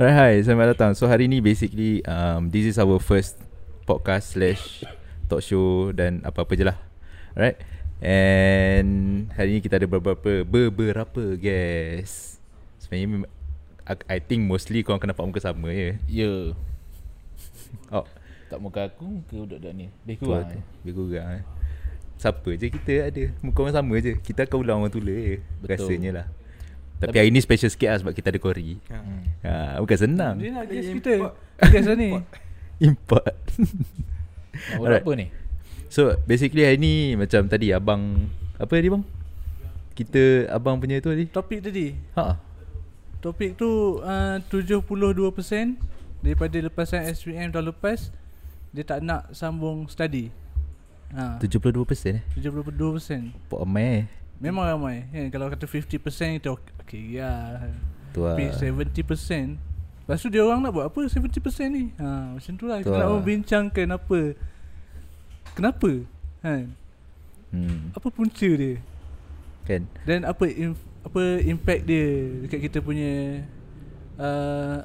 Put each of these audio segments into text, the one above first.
Alright, hi, selamat datang. So hari ni basically um, this is our first podcast slash talk show dan apa-apa je lah. Alright. And hari ni kita ada beberapa beberapa guest. Sebenarnya I, I think mostly korang kena nampak muka sama je. Ya Oh, Tak muka aku Muka budak-budak ni Lebih tu kurang lah tu. eh. Lebih kurang eh. Siapa je kita ada. Muka orang sama je. Kita akan ulang orang tula je. Betul. Rasanya lah. Tapi hari ni special sikit lah sebab kita ada Kori. hmm. Ha, bukan senang. Dia nak guess Eh, kita. Guess lah ni Import. Nak buat Alright. apa ni So basically hari ni macam tadi abang apa tadi bang? Kita abang punya tu tadi. Topik tadi Ha. Topik tu uh, 72% Daripada lepasan SPM tahun lepas Dia tak nak sambung study ha, 72% eh. 72% Pok amai eh. Memang ramai kan? Kalau kata 50% kita ok- okay ya Tu lah. Tapi 70% Lepas tu dia orang nak buat apa 70% ni ha, Macam tu lah Kita nak lah. membincangkan apa Kenapa kan? Hmm. Apa punca dia Kan. Dan apa im- apa impact dia dekat kita punya uh,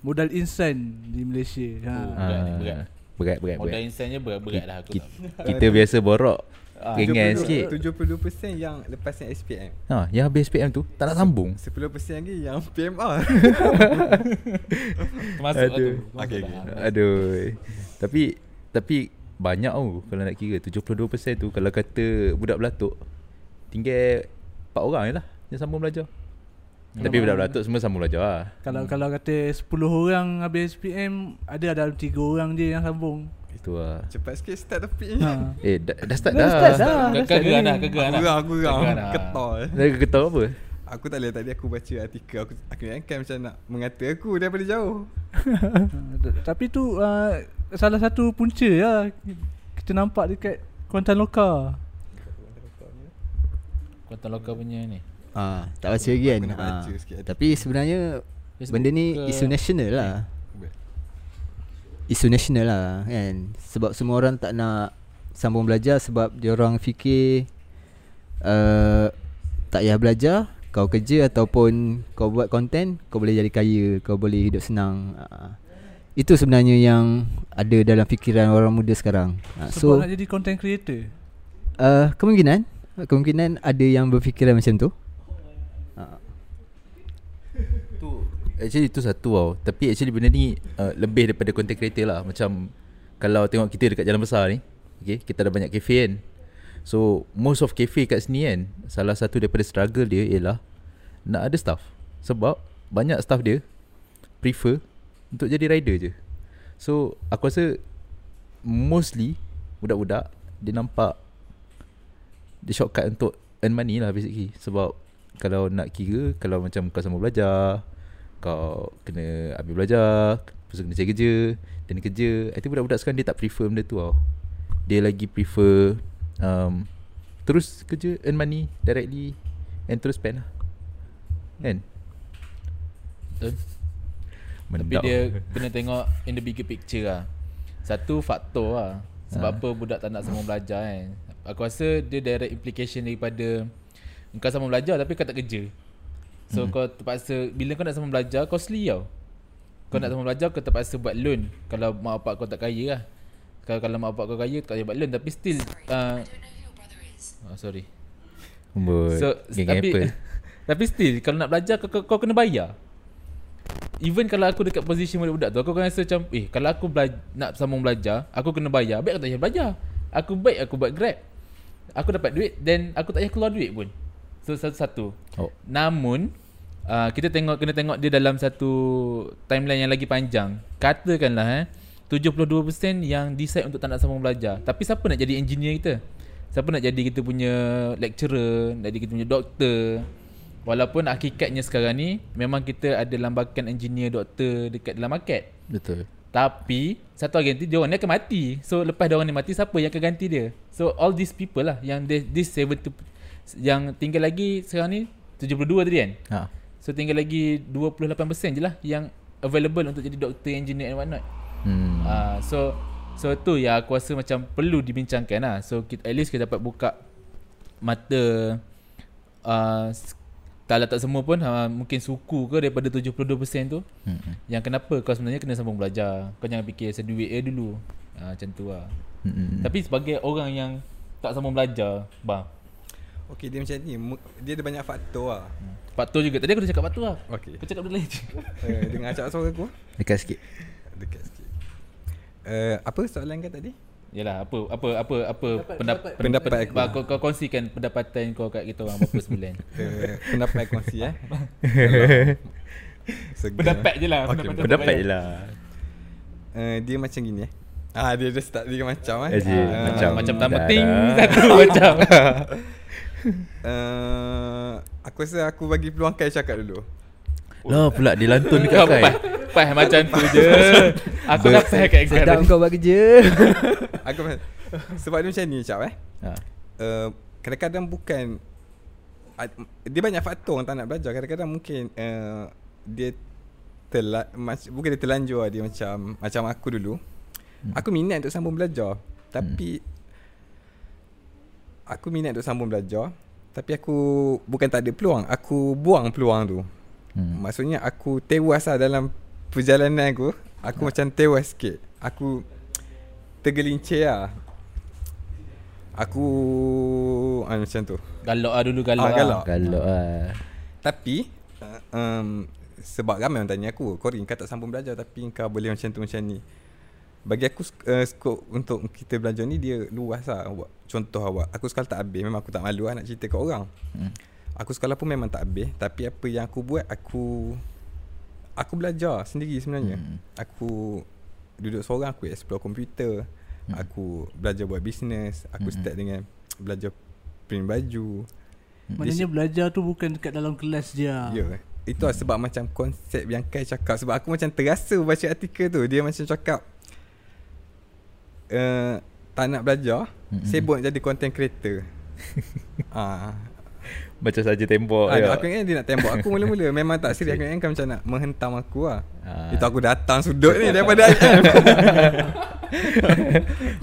modal insan di Malaysia. Ha. Oh. Berat ni, berat. Berat berat Modal berat. insannya berat-berat lah aku Kita, kita biasa borok Ah. ringan 70 sikit. 72% yang lepasan SPM Ha, yang habis SPM tu tak nak sambung. 10% lagi yang PMR Termasuk lah tu. Termasuk Okay, lah. okay. Aduh. Tapi tapi banyak tau kalau nak kira 72% tu kalau kata budak belatuk tinggal 4 orang je lah yang sambung belajar. Tapi Memang- budak belatuk semua sambung belajar lah. Kalau kalau kata 10 orang habis SPM ada dalam 3 orang je yang sambung. Itu lah. Cepat sikit start topik ni Ha. Eh dah, dah start Dah dah. start dah. Ke- Kegeran lah Kegeran Aku geram, aku geram Kegeran lah. Ketar Dah ketawa apa? Aku tak boleh tadi aku baca artikel Aku aku ingatkan macam nak mengata aku daripada jauh Ha, Tapi tu uh, salah satu punca lah kita nampak dekat Kuantan Loka. Kuantan lokal punya ni Ah, tak baca lagi kan. Ah, tapi sebenarnya Facebook benda ni isu nasional lah. Isu nasional lah kan. Sebab semua orang tak nak sambung belajar sebab dia orang fikir uh, tak payah belajar, kau kerja ataupun kau buat konten, kau boleh jadi kaya, kau boleh hidup senang. Uh, itu sebenarnya yang ada dalam fikiran orang muda sekarang. Uh, Sebab so nak jadi content creator. uh, kemungkinan kemungkinan ada yang berfikiran macam tu. Uh, Tu actually tu satu tau. Tapi actually benda ni uh, lebih daripada content creator lah. Macam kalau tengok kita dekat jalan besar ni, okay, kita ada banyak cafe kan. So most of cafe kat sini kan, salah satu daripada struggle dia ialah nak ada staff. Sebab banyak staff dia prefer untuk jadi rider je. So aku rasa mostly budak-budak dia nampak dia shortcut untuk earn money lah basically sebab kalau nak kira kalau macam kau sama belajar kau kena ambil belajar lepas tu kena cari kerja dan kerja. I think budak-budak sekarang dia tak prefer benda tu tau. Dia lagi prefer um, terus kerja earn money directly and terus spend lah. Kan? Betul. Tapi dia kena tengok in the bigger picture lah. Satu faktor lah Sebab Ha. apa budak tak nak sambung belajar kan Aku rasa dia direct implication daripada Kau sambung belajar tapi kau tak kerja So Hmm. kau terpaksa Bila kau nak sambung belajar kau costly tau Kau nak sambung belajar kau terpaksa buat loan Kalau mak bapak kau tak kaya lah Kalau, kalau mak bapak kau kaya tak payah buat loan Tapi still uh, oh, Sorry Amboi, So tapi Apple. tapi still kalau nak belajar kau, kau, kau kena bayar. Even kalau aku dekat posisi budak-budak tu aku akan rasa macam eh kalau aku bela- nak sambung belajar aku kena bayar. Baik aku tak payah belajar. Aku baik aku buat Grab. Aku dapat duit then aku tak payah keluar duit pun. So satu-satu. Oh. Namun uh, kita tengok kena tengok dia dalam satu timeline yang lagi panjang. Katakanlah eh 72% yang decide untuk tak nak sambung belajar. Tapi siapa nak jadi engineer kita? Siapa nak jadi kita punya lecturer, nak jadi kita punya doktor? Walaupun hakikatnya sekarang ni memang kita ada lambakan engineer doktor dekat dalam market. Betul. Tapi satu hari nanti dia orang ni akan mati. So lepas dia orang ni mati siapa yang akan ganti dia? So all these people lah yang this, this 70 yang tinggal lagi sekarang ni 72 tadi kan? Ha. So tinggal lagi 28% je lah yang available untuk jadi doktor, engineer and whatnot. Hmm. Uh, so so tu yang aku rasa macam perlu dibincangkan lah. So kita, at least kita dapat buka mata uh, s- tak lah tak semua pun ha, mungkin suku ke daripada 72% tu Mm-mm. yang kenapa kau sebenarnya kena sambung belajar. Kau jangan fikir seduit eh dulu. Ha, macam tu lah. Mm-mm. Tapi sebagai orang yang tak sambung belajar, bang. Okey dia macam ni Dia ada banyak faktor lah Faktor juga. Tadi aku dah cakap faktor lah. Okey Kau cakap benda lain je. uh, Dengar acak suara aku Dekat sikit Dekat sikit uh, Apa soalan kau tadi? Yalah, apa apa apa apa pendapat Pendapat aku. Bah, kau, kau kongsikan pendapatan kau kat kita orang berapa sebulan. Uh, pendapat kongsi eh Segar. pendapat je lah. Okey, Pendapat je lah uh, Dia macam gini eh Ah dia dah start dia macam eh. Ah, macam. Macam pertama ting satu macam. Uh, aku rasa aku bagi peluang Kai cakap dulu. Lah pula dia lantun dekat Kau Kai pas, pas macam tu je. Aku dah pas kat Kai. Sedap kau buat kerja Aku sebab dia macam ni cap eh. ha. Uh, kadang-kadang bukan dia banyak faktor orang tak nak belajar. Kadang-kadang mungkin uh, dia tela, mac, bukan dia terlanjur dia macam macam aku dulu. Hmm. Aku minat untuk sambung belajar. Tapi aku minat untuk sambung belajar. Tapi aku bukan tak ada peluang. Aku buang peluang tu. Hmm. Maksudnya aku tewas lah dalam perjalanan aku Aku macam tewas sikit Aku tergelincir lah Aku ah, Macam tu Galak lah dulu galak. Ah, lah. galak. Kalau ah. Tapi uh, um, Sebab ramai orang tanya aku Corin kau tak sambung belajar Tapi kau boleh macam tu macam ni Bagi aku uh, skop untuk kita belajar ni Dia luas lah awak. Contoh awak Aku sekolah tak habis Memang aku tak malu lah nak cerita kat orang Hmm. Aku sekolah pun memang tak habis Tapi apa yang aku buat Aku Aku belajar sendiri sebenarnya Hmm. Aku Duduk seorang Aku explore komputer Hmm. Aku belajar buat bisnes Aku Hmm. start dengan Belajar print baju Maknanya belajar tu bukan dekat dalam kelas je. Ya yeah. Itu lah sebab macam konsep yang Kai cakap Sebab aku macam terasa baca artikel tu Dia macam cakap uh, Tak nak belajar Mm-mm. Sibuk jadi content creator ah, Baca saja tembok ah, ya. Aku ingat dia nak tembak aku mula-mula Memang tak serius Aku ingat kan macam nak menghentam aku lah Ah. Itu aku datang sudut ni daripada IM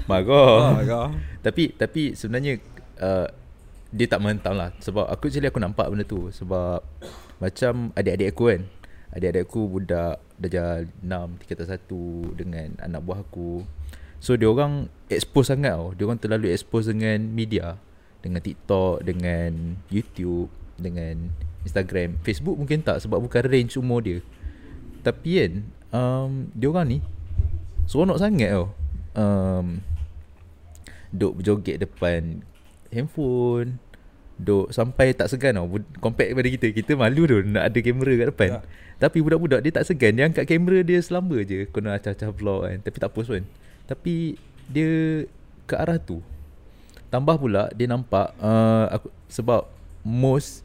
Marah oh, kau. Tapi tapi sebenarnya uh, dia tak menghentam lah sebab aku actually aku nampak benda tu sebab macam adik-adik aku kan. Adik-adik aku budak darjah 6 tingkatan 1 dengan anak buah aku. So dia orang expose sangat tau. Dia orang terlalu expose dengan media, dengan TikTok, dengan YouTube, dengan Instagram. Facebook mungkin tak sebab bukan range umur dia. Tapi kan um, dia orang ni seronok sangat tau. Um, Duk berjoget depan handphone Duk sampai tak segan tau Compare kepada kita Kita malu tu Nak ada kamera kat depan Ya. Tapi budak-budak dia tak segan Dia angkat kamera dia selamba je Kena acah-acah vlog kan Tapi tak post pun Tapi Dia Ke arah tu Tambah pula Dia nampak uh, aku, Sebab Most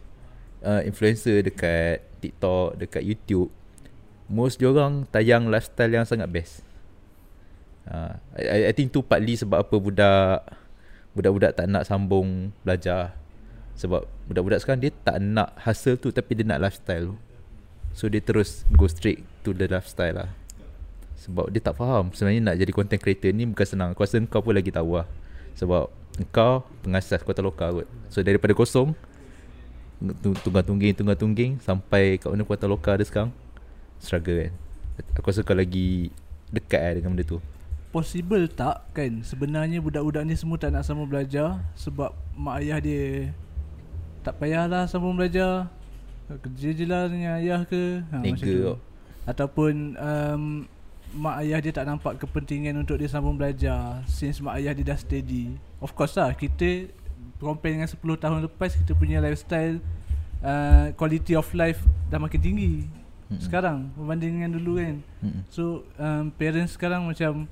uh, Influencer dekat TikTok Dekat YouTube Most diorang Tayang lifestyle yang sangat best Uh, I, I think tu partly sebab apa budak budak-budak tak nak sambung belajar. Sebab budak-budak sekarang dia tak nak hustle tu tapi dia nak lifestyle tu. So dia terus go straight to the lifestyle lah. Sebab dia tak faham sebenarnya nak jadi content creator ni bukan senang. Aku rasa kau pun lagi tahu lah. Sebab kau pengasas kota lokal kot. So daripada kosong tu- tunggang-tungging tunggang-tungging sampai kat mana kota lokal dia sekarang struggle kan. Aku rasa kau lagi dekat lah dengan benda tu. Possible tak kan Sebenarnya budak-budak ni semua tak nak sambung belajar Sebab mak ayah dia Tak payahlah sambung belajar Kerja je lah dengan ayah ke ha, Nega. Ataupun um, Mak ayah dia tak nampak kepentingan untuk dia sambung belajar Since mak ayah dia dah steady Of course lah kita Compare dengan 10 tahun lepas Kita punya lifestyle uh, Quality of life dah makin tinggi Mm-mm. Sekarang Berbanding dengan dulu kan Mm-mm. So um, parents sekarang macam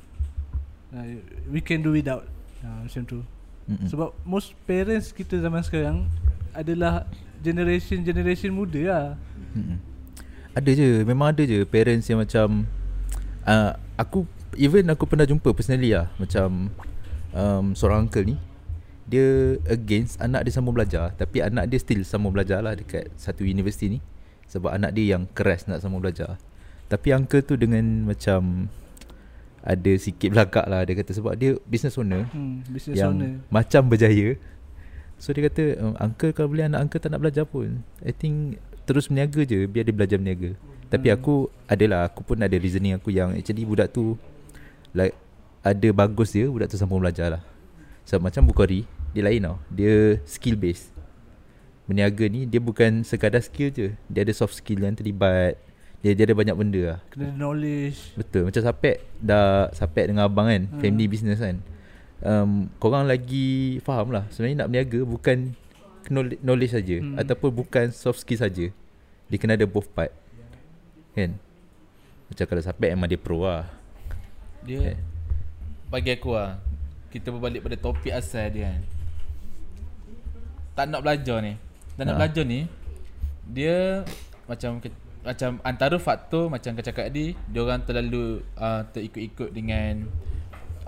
uh, We can do without uh, Macam tu Mm-mm. Sebab most parents kita zaman sekarang Adalah generation-generation muda lah Mm-mm. Ada je Memang ada je Parents yang macam uh, Aku Even aku pernah jumpa personally lah Macam um, Seorang uncle ni Dia against Anak dia sambung belajar Tapi anak dia still sambung belajar lah Dekat satu universiti ni Sebab anak dia yang keras Nak sambung belajar. Tapi uncle tu dengan Macam Ada sikit belagak lah Dia kata sebab dia Business owner hmm, Business yang owner. macam berjaya. So dia kata um, Uncle kalau boleh anak uncle tak nak belajar pun I think Terus berniaga je Biar dia belajar berniaga Tapi Hmm. aku Adalah aku pun ada reasoning aku Yang actually budak tu Like Ada bagus dia Budak tu sambung belajar lah. So macam Bukhari Dia lain tau. Dia skill based. Berniaga ni Dia bukan sekadar skill je. Dia ada soft skill yang terlibat. Dia, dia ada banyak benda lah. Kena ada knowledge. Betul. Macam Sapek Dah Sapek dengan abang kan Hmm. Family business kan. Um, Korang lagi Faham lah. Sebenarnya nak berniaga Bukan knowledge, knowledge saja Hmm. Ataupun bukan soft skill saja. Dia kena ada both part Kan? Macam kalau Sapek Memang dia pro lah. Dia Bagi aku lah Kita berbalik pada topik asal dia kan. Tak nak belajar ni. Tak nak Ha. belajar ni Dia Macam Macam antara faktor Macam kau cakap tadi Dia orang terlalu uh, Terikut-ikut dengan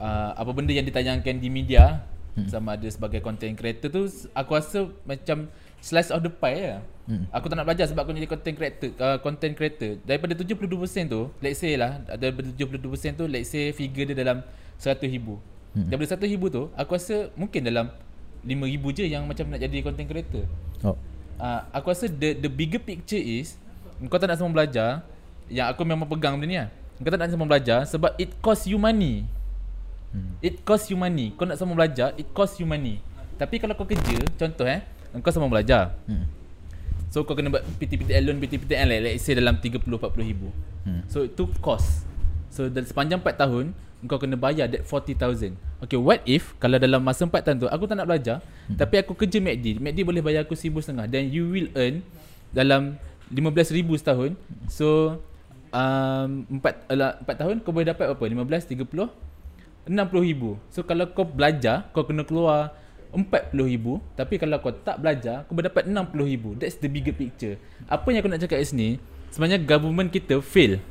uh, Apa benda yang ditayangkan di media hmm. Sama ada sebagai content creator tu Aku rasa macam Slice of the pie lah Hmm. Aku tak nak belajar sebab aku jadi content creator uh, Content creator Daripada 72% tu Let's say lah Daripada 72% tu Let's say figure dia dalam 100 ribu hmm. Daripada 100 ribu tu Aku rasa mungkin dalam 5 ribu je yang macam nak jadi content creator oh. uh, Aku rasa the the bigger picture is Kau tak nak sambung belajar Yang aku memang pegang benda ni lah Kau tak nak sambung belajar Sebab it cost you money Hmm. It cost you money Kau nak sambung belajar It cost you money Tapi kalau kau kerja Contoh eh Kau sambung belajar Hmm. So kau kena buat PT-PTN loan PT-PTN like, let's say dalam 30-40 ribu Hmm. So itu cost So dalam sepanjang 4 tahun Kau kena bayar that 40,000 Okay what if Kalau dalam masa 4 tahun tu Aku tak nak belajar hmm. Tapi aku kerja MACD MACD boleh bayar aku RM1,500 Then you will earn Dalam RM15,000 setahun So um, 4, alah, 4 tahun kau boleh dapat berapa? 15, 30 60,000 So kalau kau belajar Kau kena keluar 40,000 Tapi kalau kau tak belajar Kau boleh dapat 60,000 That's the bigger picture Apa yang aku nak cakap kat sini Sebenarnya government kita fail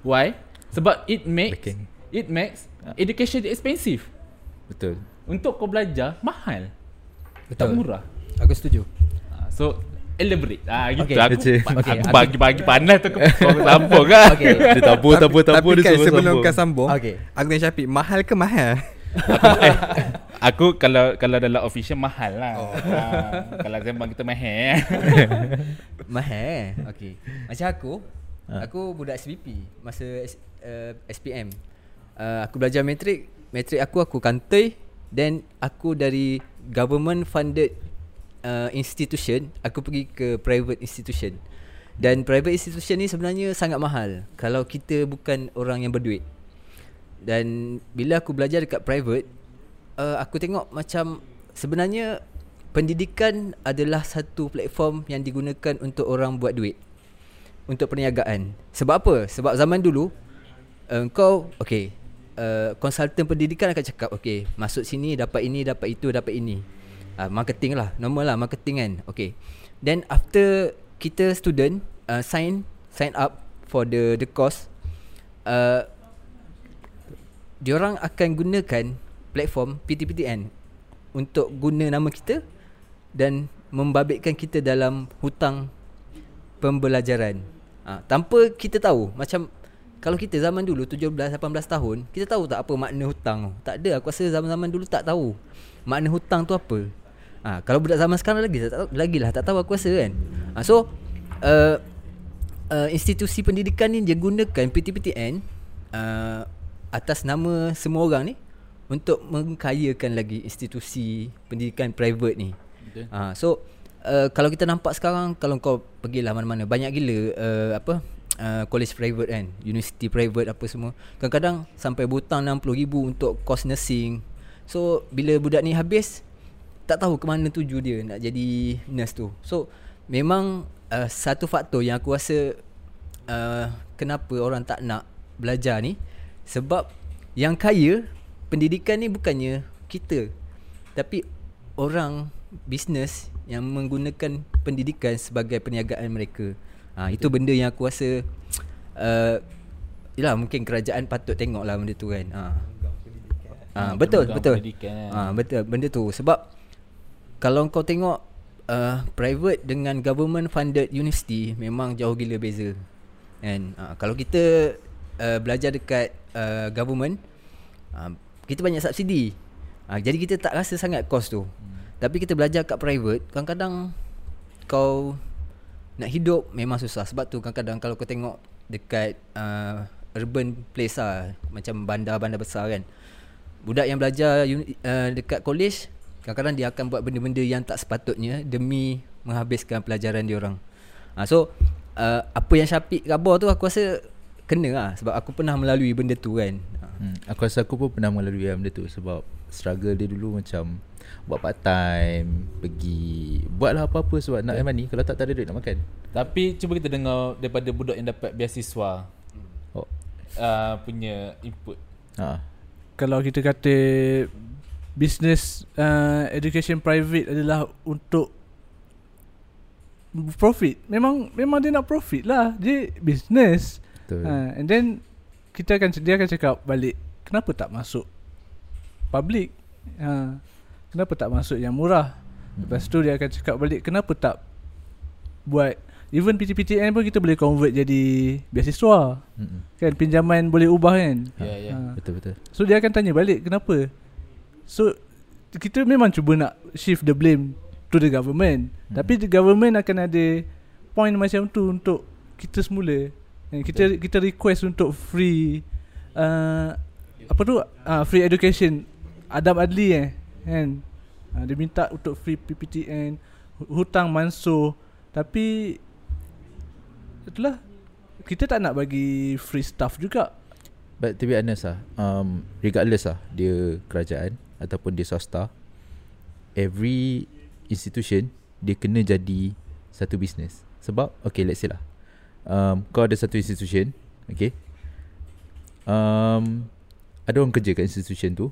Why? Sebab it makes Backing. It makes Education expensive Betul Untuk kau belajar Mahal Tak Betul. murah Aku setuju. Ah, So Elaborate ah, gitu. Okay. Aku, aku Okay, aku- bagi-bagi panas tu Kau kau sambung kan Okay. Dia tabur tabur tabur Tapi dia kan sebelum sambung. kau sambung Okay. Aku dengan Syafiq Mahal ke mahal? eh, Aku kalau kalau dalam official mahal lah oh. ah, Kalau sembang kita mahal Mahal. Okey. Macam aku, Ha. aku budak SBP masa S, uh, SPM. Uh, aku belajar matrik, matrik aku aku kantoi then aku dari government funded uh, institution, aku pergi ke private institution. Dan private institution ni sebenarnya sangat mahal kalau kita bukan orang yang berduit. Dan bila aku belajar dekat private, uh, aku tengok macam sebenarnya pendidikan adalah satu platform yang digunakan untuk orang buat duit. Untuk perniagaan. Sebab apa? Sebab zaman dulu uh, kau okey, uh, konsultan pendidikan akan cakap okey, masuk sini dapat ini, dapat itu, dapat ini. Uh, marketing lah, normal lah marketing kan. Okey. Then after kita student uh, sign sign up for the the course uh, diorang akan gunakan platform PTPTN untuk guna nama kita dan membabitkan kita dalam hutang pembelajaran. Ha, tanpa kita tahu macam kalau kita zaman dulu 17 18 tahun, kita tahu tak apa makna hutang tu? Tak ada. Aku rasa zaman-zaman dulu tak tahu makna hutang tu apa. Ha, kalau budak zaman sekarang lagi tak tahu, lagi lah tak tahu aku rasa kan. Ha, so uh, uh, institusi pendidikan ni dia gunakan PTPTN uh, atas nama semua orang ni untuk mengkayakan lagi institusi pendidikan private ni. Betul. Ha, so uh, kalau kita nampak sekarang kalau kau pergilah mana-mana banyak gila uh, apa uh, college private kan, university private apa semua. Kadang-kadang sampai berhutang 60,000 untuk course nursing. So bila budak ni habis tak tahu ke mana tuju dia nak jadi nurse tu. So memang uh, satu faktor yang aku rasa uh, kenapa orang tak nak belajar ni sebab yang kaya pendidikan ni bukannya kita tapi orang bisnes yang menggunakan pendidikan sebagai perniagaan mereka. Ha, itu benda yang aku rasa uh, Yalah mungkin kerajaan patut tengok lah benda tu kan ha. Ha, betul betul. pendidikan. Ha, betul benda tu sebab kalau kau tengok uh, private dengan government funded university memang jauh gila beza. Kan? Ha, kalau kita uh, belajar dekat uh, government uh, kita banyak subsidi. Ha, jadi kita tak rasa sangat kos tu. Tapi kita belajar kat private Kadang-kadang Kau Nak hidup Memang susah. Sebab tu kadang-kadang Kalau kau tengok Dekat uh, Urban place lah Macam bandar-bandar besar kan. Budak yang belajar uh, Dekat college Kadang-kadang dia akan buat benda-benda Yang tak sepatutnya Demi Menghabiskan pelajaran dia orang. Uh, So uh, Apa yang Syafiq khabar tu Aku rasa Kena lah. Sebab aku pernah melalui benda tu kan Hmm, aku rasa aku pun pernah melalui benda tu sebab struggle dia dulu macam buat part time, pergi buatlah apa-apa sebab nak earn money kalau tak tak ada duit nak makan. Tapi cuba kita dengar daripada budak yang dapat beasiswa Oh. uh, punya input. Ha. Kalau kita kata business uh, education private adalah untuk profit. Memang memang dia nak profit lah. Dia business. Betul. Ha, and then kita akan dia akan cakap balik kenapa tak masuk public ha, kenapa tak masuk yang murah lepas tu dia akan cakap balik kenapa tak buat even PTPTN pun kita boleh convert jadi beasiswa Mm-mm. kan pinjaman boleh ubah kan Ya, ya. Ha. Betul betul. so dia akan tanya balik kenapa so kita memang cuba nak shift the blame to the government Hmm. tapi the government akan ada point macam tu untuk kita semula kita kita request untuk free uh, apa tu? Uh, free education. Adab adli eh kan? Uh, dia minta untuk free PPTN hu- hutang mansuh tapi itulah. Kita tak nak bagi free stuff juga. But to be honest lah um, Regardless lah Dia kerajaan Ataupun dia swasta Every institution Dia kena jadi Satu business. Sebab Okay let's say lah um, Kau ada satu institution Okay? Um, Ada orang kerja kat institution tu.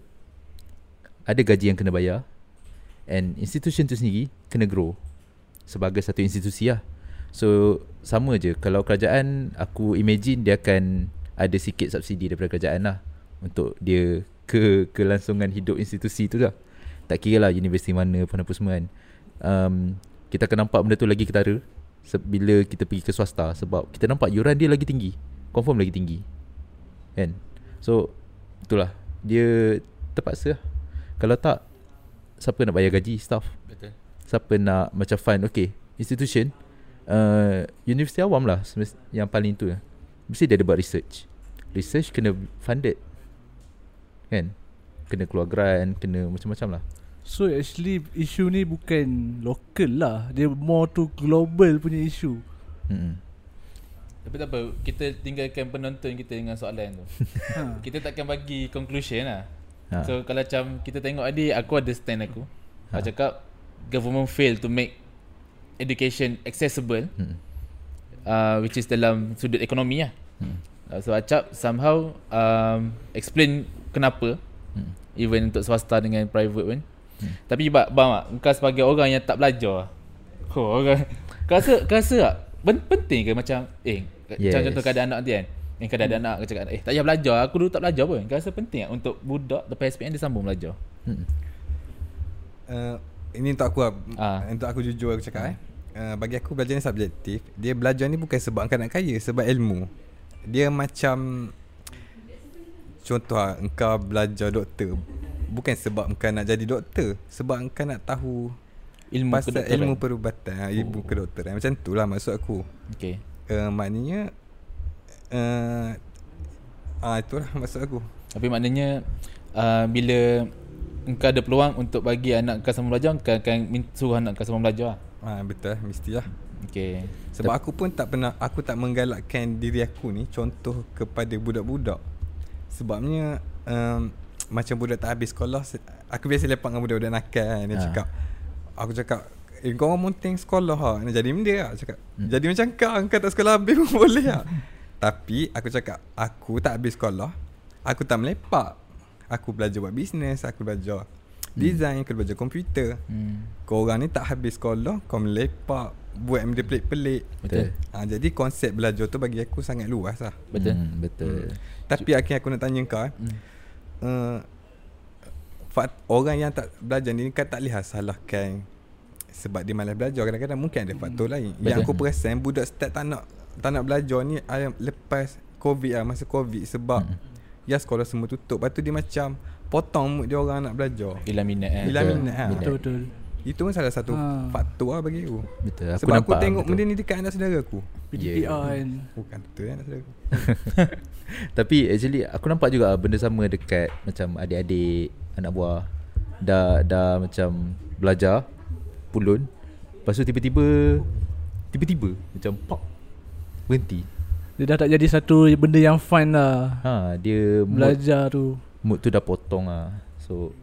Ada gaji yang kena bayar. And institution tu sendiri Kena grow Sebagai satu institusi lah. So Sama je. Kalau kerajaan Aku imagine dia akan Ada sikit subsidi daripada kerajaan lah Untuk dia Ke Kelangsungan hidup institusi tu lah. Tak kira lah Universiti mana Pun apa semua kan. Um, Kita akan nampak benda tu lagi ketara Bila kita pergi ke swasta Sebab kita nampak yuran dia lagi tinggi. Confirm lagi tinggi. Kan? So Itulah. Dia Terpaksa lah. Kalau tak Siapa nak bayar gaji? Staff. Betul. Siapa nak macam fund? Okay Institution. Uh, Universiti awam lah Yang paling tu. Lah. Mesti dia ada buat research. Research kena funded. Kan? Kena keluar grant Kena macam-macam lah So actually isu ni bukan local lah Dia more to global punya isu Mm-mm. Tapi tak apa, kita tinggalkan penonton kita dengan soalan tu. ha. kita takkan bagi conclusion lah. Ha. So kalau macam kita tengok tadi, aku ada stand aku. Ha. Aku cakap government fail to make education accessible Mm-mm. uh, which is dalam sudut ekonomi lah. Mm. Uh, so Acap somehow um, explain kenapa Mm. even untuk swasta dengan private pun. Hmm. Tapi bang, bang mak, kau sebagai orang yang tak belajar. Oh, orang. Kau rasa kau rasa tak ben, penting ke macam eh yes. macam contoh keadaan anak nanti kan. Eh keadaan anak aku cakap eh tak payah belajar, aku dulu tak belajar pun. Kau rasa penting tak untuk budak lepas SPM dia sambung belajar? Mm-mm. uh, ini untuk aku lah. Ah. Untuk aku jujur aku cakap eh. Uh, bagi aku belajar ni subjektif. Dia belajar ni bukan sebab kau nak kaya, sebab ilmu. Dia macam contoh lah, engkau belajar doktor bukan sebab engkau nak jadi doktor, sebab engkau nak tahu Ilmu pasal kedokteran. ilmu perubatan, ha, ilmu Oh. kedokteran. Macam tu lah maksud aku. Okay. Uh, maknanya uh, ah itulah maksud aku. Tapi maknanya uh, bila engkau ada peluang untuk bagi anak kau sambung belajar, kau akan suruh anak kau sambung belajar. lah. Ah betul mestilah. Okay. Sebab aku pun tak pernah Aku tak menggalakkan diri aku ni Contoh kepada budak-budak Sebabnya um, Macam budak tak habis sekolah se- Aku biasa lepak dengan budak-budak nakal kan Dia Ha. cakap Aku cakap Eh kau orang monting sekolah ha. Nak jadi benda lah cakap hmm. Jadi macam kau Kau tak sekolah habis pun boleh lah Tapi aku cakap Aku tak habis sekolah Aku tak melepak Aku belajar buat bisnes Aku belajar Design Aku belajar komputer Hmm. Kau orang ni tak habis sekolah Kau melepak Buat benda pelik-pelik Betul. Ha, jadi konsep belajar tu bagi aku sangat luas lah. Betul. Mm, betul. Tapi akhirnya aku nak tanya kau eh. Hmm. Uh, fakt, orang yang tak belajar ni kan tak lihat salahkan sebab dia malas belajar kadang-kadang mungkin ada faktor lain. Yang Betul. aku perasan budak start tak nak tak nak belajar ni ah, lepas covid lah masa covid sebab Hmm. ya sekolah semua tutup. Lepas tu dia macam potong mood dia orang nak belajar. Hilang minat eh. Hilang minat ha. Minat. Betul betul Itu pun salah satu Ha. faktor lah bagi aku. Betul. Aku Sebab aku tengok betul. benda ni dekat anak saudara aku. PDPR Yeah. kan Bukan betul anak saudara aku. Tapi actually aku nampak juga benda sama dekat macam adik-adik, anak buah dah dah macam belajar pulun. Lepas tu tiba-tiba tiba-tiba macam pop berhenti. Dia dah tak jadi satu benda yang fun lah Ha, dia mood, Belajar tu mood tu dah potong lah. So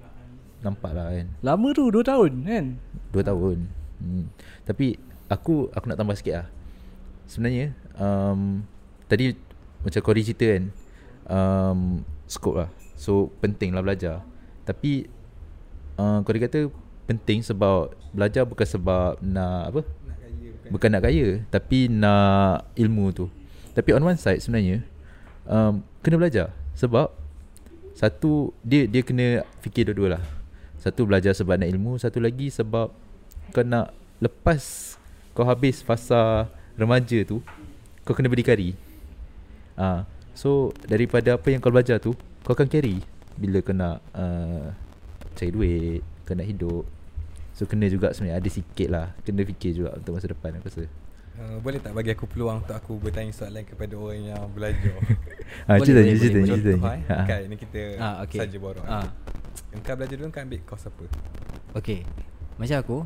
nampak lah kan. Lama tu 2 tahun kan 2 tahun. Hmm. Tapi aku aku nak tambah sikit lah. Sebenarnya um, tadi macam Cory cerita kan um, scope lah. So penting lah belajar. Tapi uh, Cory kata penting sebab belajar bukan sebab nak apa? Bukan nak kaya tapi nak ilmu tu. Tapi on one side sebenarnya um, kena belajar sebab satu dia dia kena fikir dua-dua lah. Satu belajar sebab nak ilmu, satu lagi sebab kau nak lepas kau habis fasa remaja tu, kau kena berdikari. Ah, so daripada apa yang kau belajar tu, kau akan carry bila kau nak uh, cari duit, kau nak hidup. So kena juga sebenarnya ada sikit lah Kena fikir juga untuk masa depan aku rasa Uh, boleh tak bagi aku peluang untuk aku bertanya soalan kepada orang yang belajar? ha, Boleh, cerita boleh, cerita boleh. je, cerita Contoh je. eh. Ha. Kan ni kita Ah, okay. saja borong. Ah. Engkau belajar dulu kau ambil kos apa? Okay Macam aku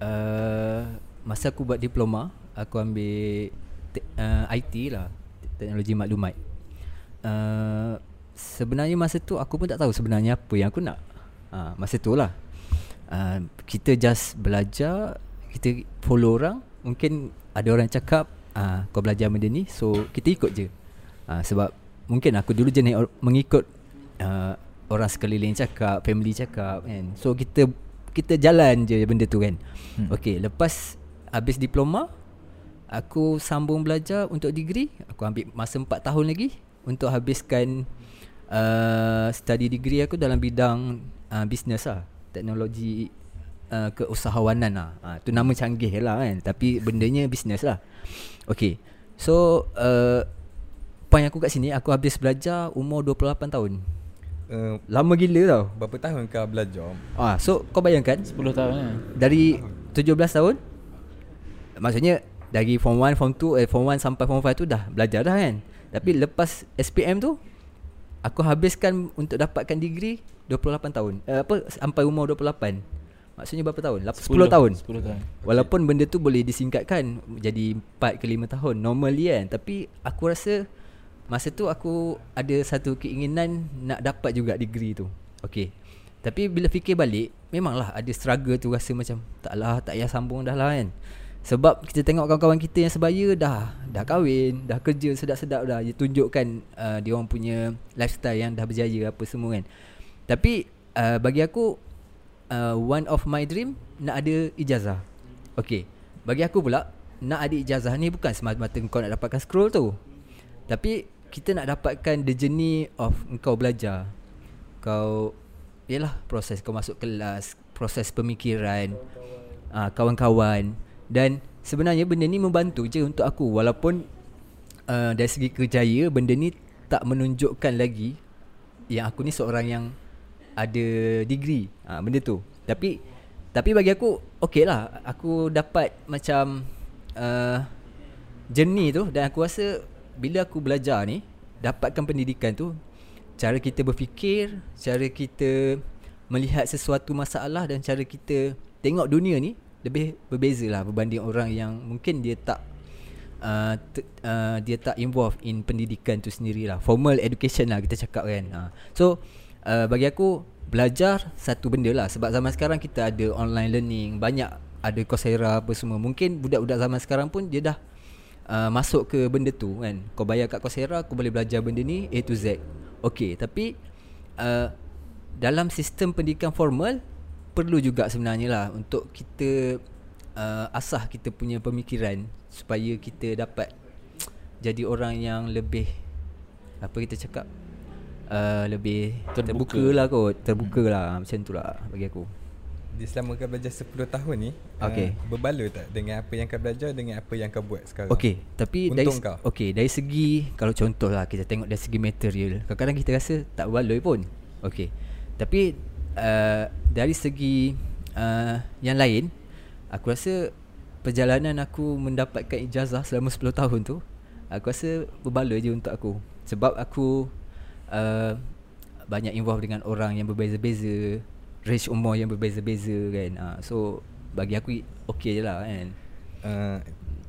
uh, Masa aku buat diploma Aku ambil te- uh, IT lah Teknologi maklumat. Uh, Sebenarnya masa tu Aku pun tak tahu sebenarnya Apa yang aku nak. Uh, Masa tu lah. Uh, Kita just belajar Kita follow orang Mungkin ada orang cakap uh, Kau belajar benda ni So kita ikut je. Uh, Sebab Mungkin aku dulu jenis mengikut uh, Orang sekeliling cakap Family cakap kan. So kita Kita jalan je benda tu kan. Hmm. Okay lepas Habis diploma Aku sambung belajar untuk degree. Aku ambil masa 4 tahun lagi Untuk habiskan uh, Study degree aku dalam bidang uh, Business lah. Teknologi uh, Keusahawanan lah. Uh, Tu nama canggih lah kan. Tapi bendanya business lah. Okay So uh, Point aku kat sini Aku habis belajar Umur 28 tahun Uh, Lama gila tau. berapa tahun kau belajar? ah, So kau bayangkan? 10 tahun lah dari 17 tahun? Maksudnya Dari form 1, form 2 eh, Form 1 sampai form 5 tu dah Belajar dah kan? Tapi lepas SPM tu Aku habiskan Untuk dapatkan degree 28 tahun. Eh, Apa Sampai umur 28 Maksudnya berapa tahun? Lap- 10, tahun. 10 tahun. Walaupun benda tu boleh disingkatkan Jadi 4 ke 5 tahun Normally kan? Tapi aku rasa Masa tu aku Ada satu keinginan Nak dapat juga degree tu. Okay Tapi bila fikir balik Memanglah ada struggle tu Rasa macam Taklah tak payah sambung dah lah kan. Sebab kita tengok kawan-kawan kita yang sebaya Dah Dah kahwin Dah kerja sedap-sedap dah Dia tunjukkan uh, Dia orang punya Lifestyle yang dah berjaya Apa semua kan. Tapi uh, Bagi aku uh, One of my dream Nak ada ijazah. Okay Bagi aku pula Nak ada ijazah ni Bukan semata-mata kau nak dapatkan scroll tu. Tapi Kita nak dapatkan The journey of Engkau belajar. Kau Yalah Proses kau masuk kelas Proses pemikiran uh, Kawan-kawan. Dan Sebenarnya benda ni membantu je untuk aku. Walaupun uh, Dari segi kerjaya Benda ni Tak menunjukkan lagi Yang aku ni seorang yang Ada degree. Uh, Benda tu. Tapi Tapi bagi aku Okay lah. Aku dapat Macam uh, Journey tu. Dan aku rasa Bila aku belajar ni Dapatkan pendidikan tu Cara kita berfikir Cara kita Melihat sesuatu masalah Dan cara kita Tengok dunia ni Lebih berbeza lah Berbanding orang yang Mungkin dia tak uh, t- uh, Dia tak involve In pendidikan tu sendiri lah. Formal education lah Kita cakap kan. Uh. So uh, Bagi aku Belajar Satu benda lah. Sebab zaman sekarang Kita ada online learning Banyak Ada Coursera apa semua. Mungkin budak-budak zaman sekarang pun Dia dah uh, Masuk ke benda tu kan. Kau bayar kat Coursera Kau boleh belajar benda ni A to Z. Okay Tapi uh, Dalam sistem pendidikan formal Perlu juga sebenarnya lah Untuk kita uh, Asah kita punya pemikiran Supaya kita dapat Jadi orang yang lebih Apa kita cakap uh, Lebih Terbuka. Terbuka lah kot. Terbuka lah. Macam tu lah Bagi aku selama kau belajar 10 tahun ni Okey. uh, Berbaloi tak dengan apa yang kau belajar Dengan apa yang kau buat sekarang Okey, tapi dari Untung kau. okey, dari segi kalau contoh lah kita tengok dari segi material. Kadang-kadang kita rasa tak berbaloi pun. Okey. Tapi uh, dari segi uh, yang lain aku rasa perjalanan aku mendapatkan ijazah selama 10 tahun tu aku rasa berbaloi je untuk aku sebab aku uh, banyak involve dengan orang yang berbeza-beza range umur yang berbeza-beza kan uh, so bagi aku okey je lah kan uh,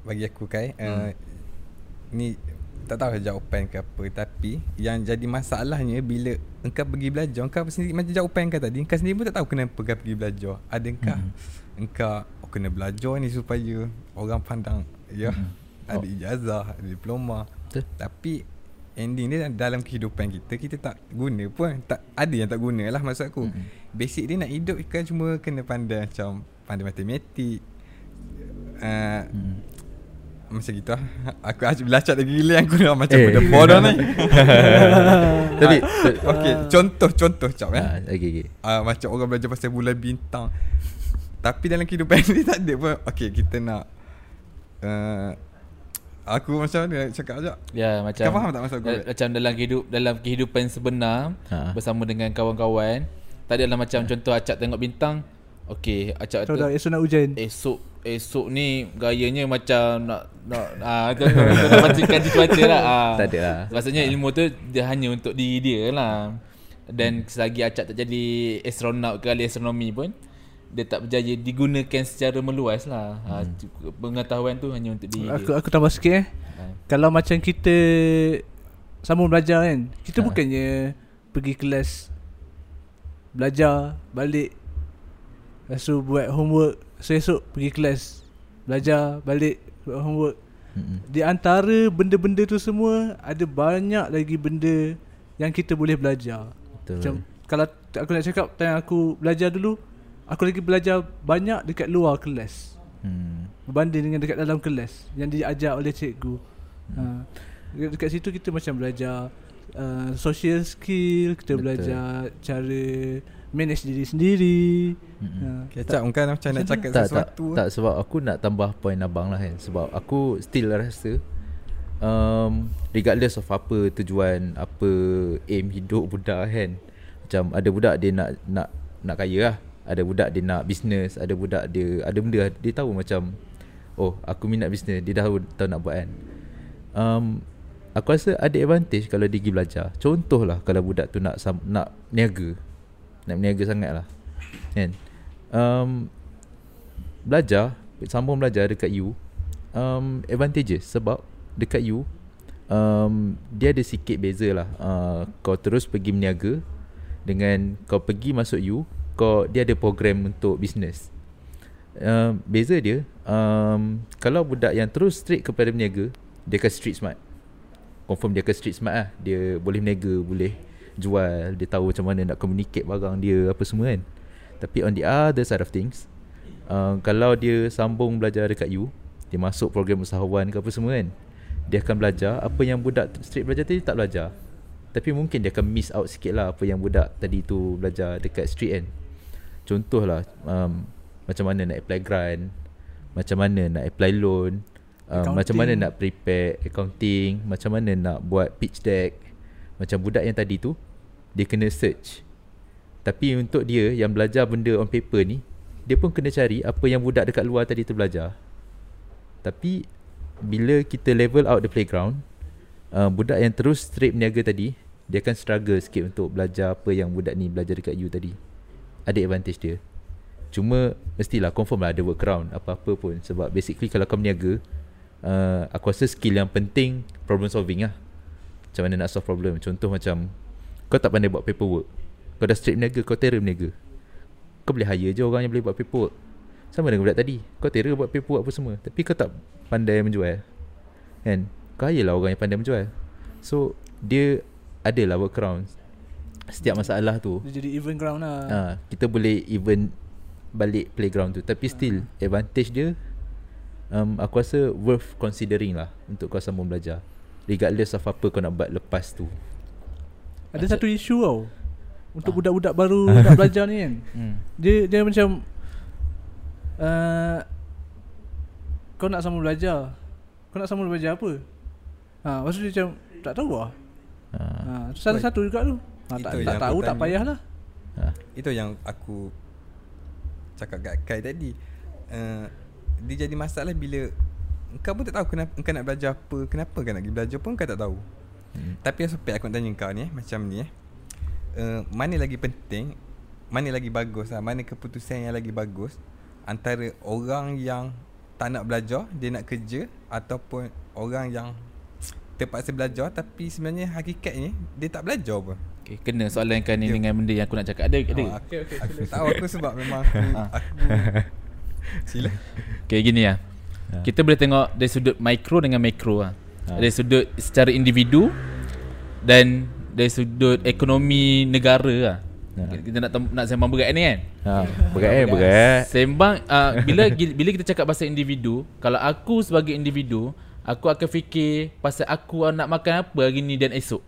bagi aku kai uh, Hmm. ni tak tahu jawapan ke apa tapi yang jadi masalahnya bila engkau pergi belajar engkau sendiri macam jawapan engkau tadi engkau sendiri pun tak tahu kenapa kau pergi belajar ada engkau Hmm. engkau oh, kena belajar ni supaya orang pandang ya Hmm. ada Oh. ijazah ada diploma Betul. tapi ending dia dalam kehidupan kita kita tak guna pun tak ada yang tak guna lah maksud aku Mm-mm. Basic dia nak hidup kan cuma kena pandai macam pandai matematik uh, Hmm. macam gitu lah Aku asyik belacak lagi gila Aku dah macam Eh. benda bodoh ni Tapi Okay contoh Contoh cap eh ah, okay, okay. uh, Macam orang belajar pasal bulan bintang Tapi dalam kehidupan ni tak ada pun Okay kita nak uh, Aku macam mana nak cakap sekejap Ya macam Kau faham tak maksud aku? Macam dalam kehidup dalam kehidupan sebenar Ha. bersama dengan kawan-kawan. Tak adalah macam contoh acak tengok bintang. Okey, acak Tahu dah tu esok nak hujan esok esok ni gayanya macam nak nak ah tu tu nak pastikan di cuaca lah. Ah. Tak ada lah. Maksudnya ilmu tu dia hanya untuk diri dia lah. Dan selagi acak tak jadi astronaut ke ahli astronomi pun dia tak berjaya digunakan secara meluas lah. Ha, pengetahuan tu hanya untuk diri Aku dia. aku tambah sikit eh Ha. Kalau macam kita Sambung belajar kan Kita Ha. bukannya Pergi kelas Belajar Balik Lepas tu buat homework So esok pergi kelas Belajar Balik Buat homework Mm-mm. Di antara benda-benda tu semua Ada banyak lagi benda Yang kita boleh belajar Betul. Macam Kalau aku nak cakap Time aku belajar dulu Aku lagi belajar banyak dekat luar kelas Hmm. Berbanding dengan dekat dalam kelas Yang diajar oleh cikgu ha. Dekat, dekat situ kita macam belajar uh, Social skill Kita Betul. belajar Cara Manage diri sendiri. Ha. Kecap kan macam nak cakap tak, tak, sesuatu tak sebab aku nak tambah point abang lah kan. Sebab aku still rasa um, Regardless of apa tujuan Apa aim hidup budak kan. Macam ada budak dia nak nak nak kaya lah. Ada budak dia nak business. Ada budak dia Ada benda dia tahu macam Oh aku minat business. Dia dah tahu, tahu nak buat kan. Um, Aku rasa ada advantage kalau dia pergi belajar. Contoh lah kalau budak tu nak nak niaga. Nak niaga sangat lah Kan? Um, Belajar Sambung belajar dekat U um, Advantages Sebab Dekat U um, Dia ada sikit beza lah uh, Kau terus pergi berniaga Dengan Kau pergi masuk U Kau Dia ada program untuk business. Um, Beza dia um, Kalau budak yang terus straight kepada berniaga Dia akan street smart Confirm dia akan street smart lah. Dia boleh berniaga Boleh jual. Dia tahu macam mana nak communicate barang dia Apa semua kan. Tapi on the other side of things uh, Kalau dia sambung belajar dekat U Dia masuk program usahawan ke apa semua kan Dia akan belajar Apa yang budak straight belajar tadi tak belajar. Tapi mungkin dia akan miss out sikit lah Apa yang budak tadi tu belajar dekat street kan. Contoh lah um, Macam mana nak apply grant Macam mana nak apply loan uh, Macam mana nak prepare accounting Macam mana nak buat pitch deck Macam budak yang tadi tu Dia kena search. Tapi untuk dia yang belajar benda on paper ni Dia pun kena cari apa yang budak dekat luar tadi tu belajar. Tapi Bila kita level out the playground uh, Budak yang terus straight berniaga tadi Dia akan struggle sikit untuk belajar apa yang budak ni belajar dekat you tadi. Ada advantage dia. Cuma mestilah confirm lah ada workaround apa-apa pun. Sebab basically kalau kau berniaga uh, Aku rasa skill yang penting problem solving lah. Macam mana nak solve problem. Contoh macam Kau tak pandai buat paperwork. Kau dah straight berniaga Kau terror berniaga Kau boleh hire je orang yang boleh buat paperwork. Sama dengan budak tadi. Kau terror buat paperwork apa semua. Tapi kau tak pandai menjual. Kan? Kau hire lah orang yang pandai menjual. So Dia Adalah workaround Setiap masalah tu Dia jadi even ground lah. Ha, Kita boleh even Balik playground tu. Tapi still Advantage dia um, Aku rasa Worth considering lah Untuk kau sambung belajar. Regardless of apa kau nak buat lepas tu. Ada satu isu tau. Untuk Ah. budak-budak baru nak belajar ni kan. Hmm. Dia dia macam uh, Kau nak sambung belajar? Kau nak sambung belajar apa? Ha, Maksud dia macam Tak tahu lah ha, ha, Salah satu juga tu. Ha, tak, tak tahu tak tanya. payah lah ha. Itu yang aku cakap kat Kai tadi. Uh, dia jadi masalah bila kau pun tak tahu kenapa kau nak belajar apa kenapa kau nak pergi belajar pun kau tak tahu hmm. tapi yang sampai aku nak tanya kau ni eh, macam ni eh uh, mana lagi penting mana lagi bagus lah mana keputusan yang lagi bagus antara orang yang tak nak belajar dia nak kerja ataupun orang yang terpaksa belajar tapi sebenarnya hakikatnya dia tak belajar pun Okay, kena soalan kau ni Ya. dengan benda yang aku nak cakap. Ada, ada. Oh, aku, aku tahu aku sebab memang aku, aku Sila Okay, gini lah. Ha. Kita boleh tengok dari sudut mikro dengan makro lah. Ha. Dari sudut secara individu dan dari sudut ekonomi negara lah. Ha. Kita nak tem- nak sembang berat ni kan. Ha, berat eh, berat. Sembang uh, bila bila kita cakap pasal individu, kalau aku sebagai individu, aku akan fikir pasal aku nak makan apa hari ni dan esok.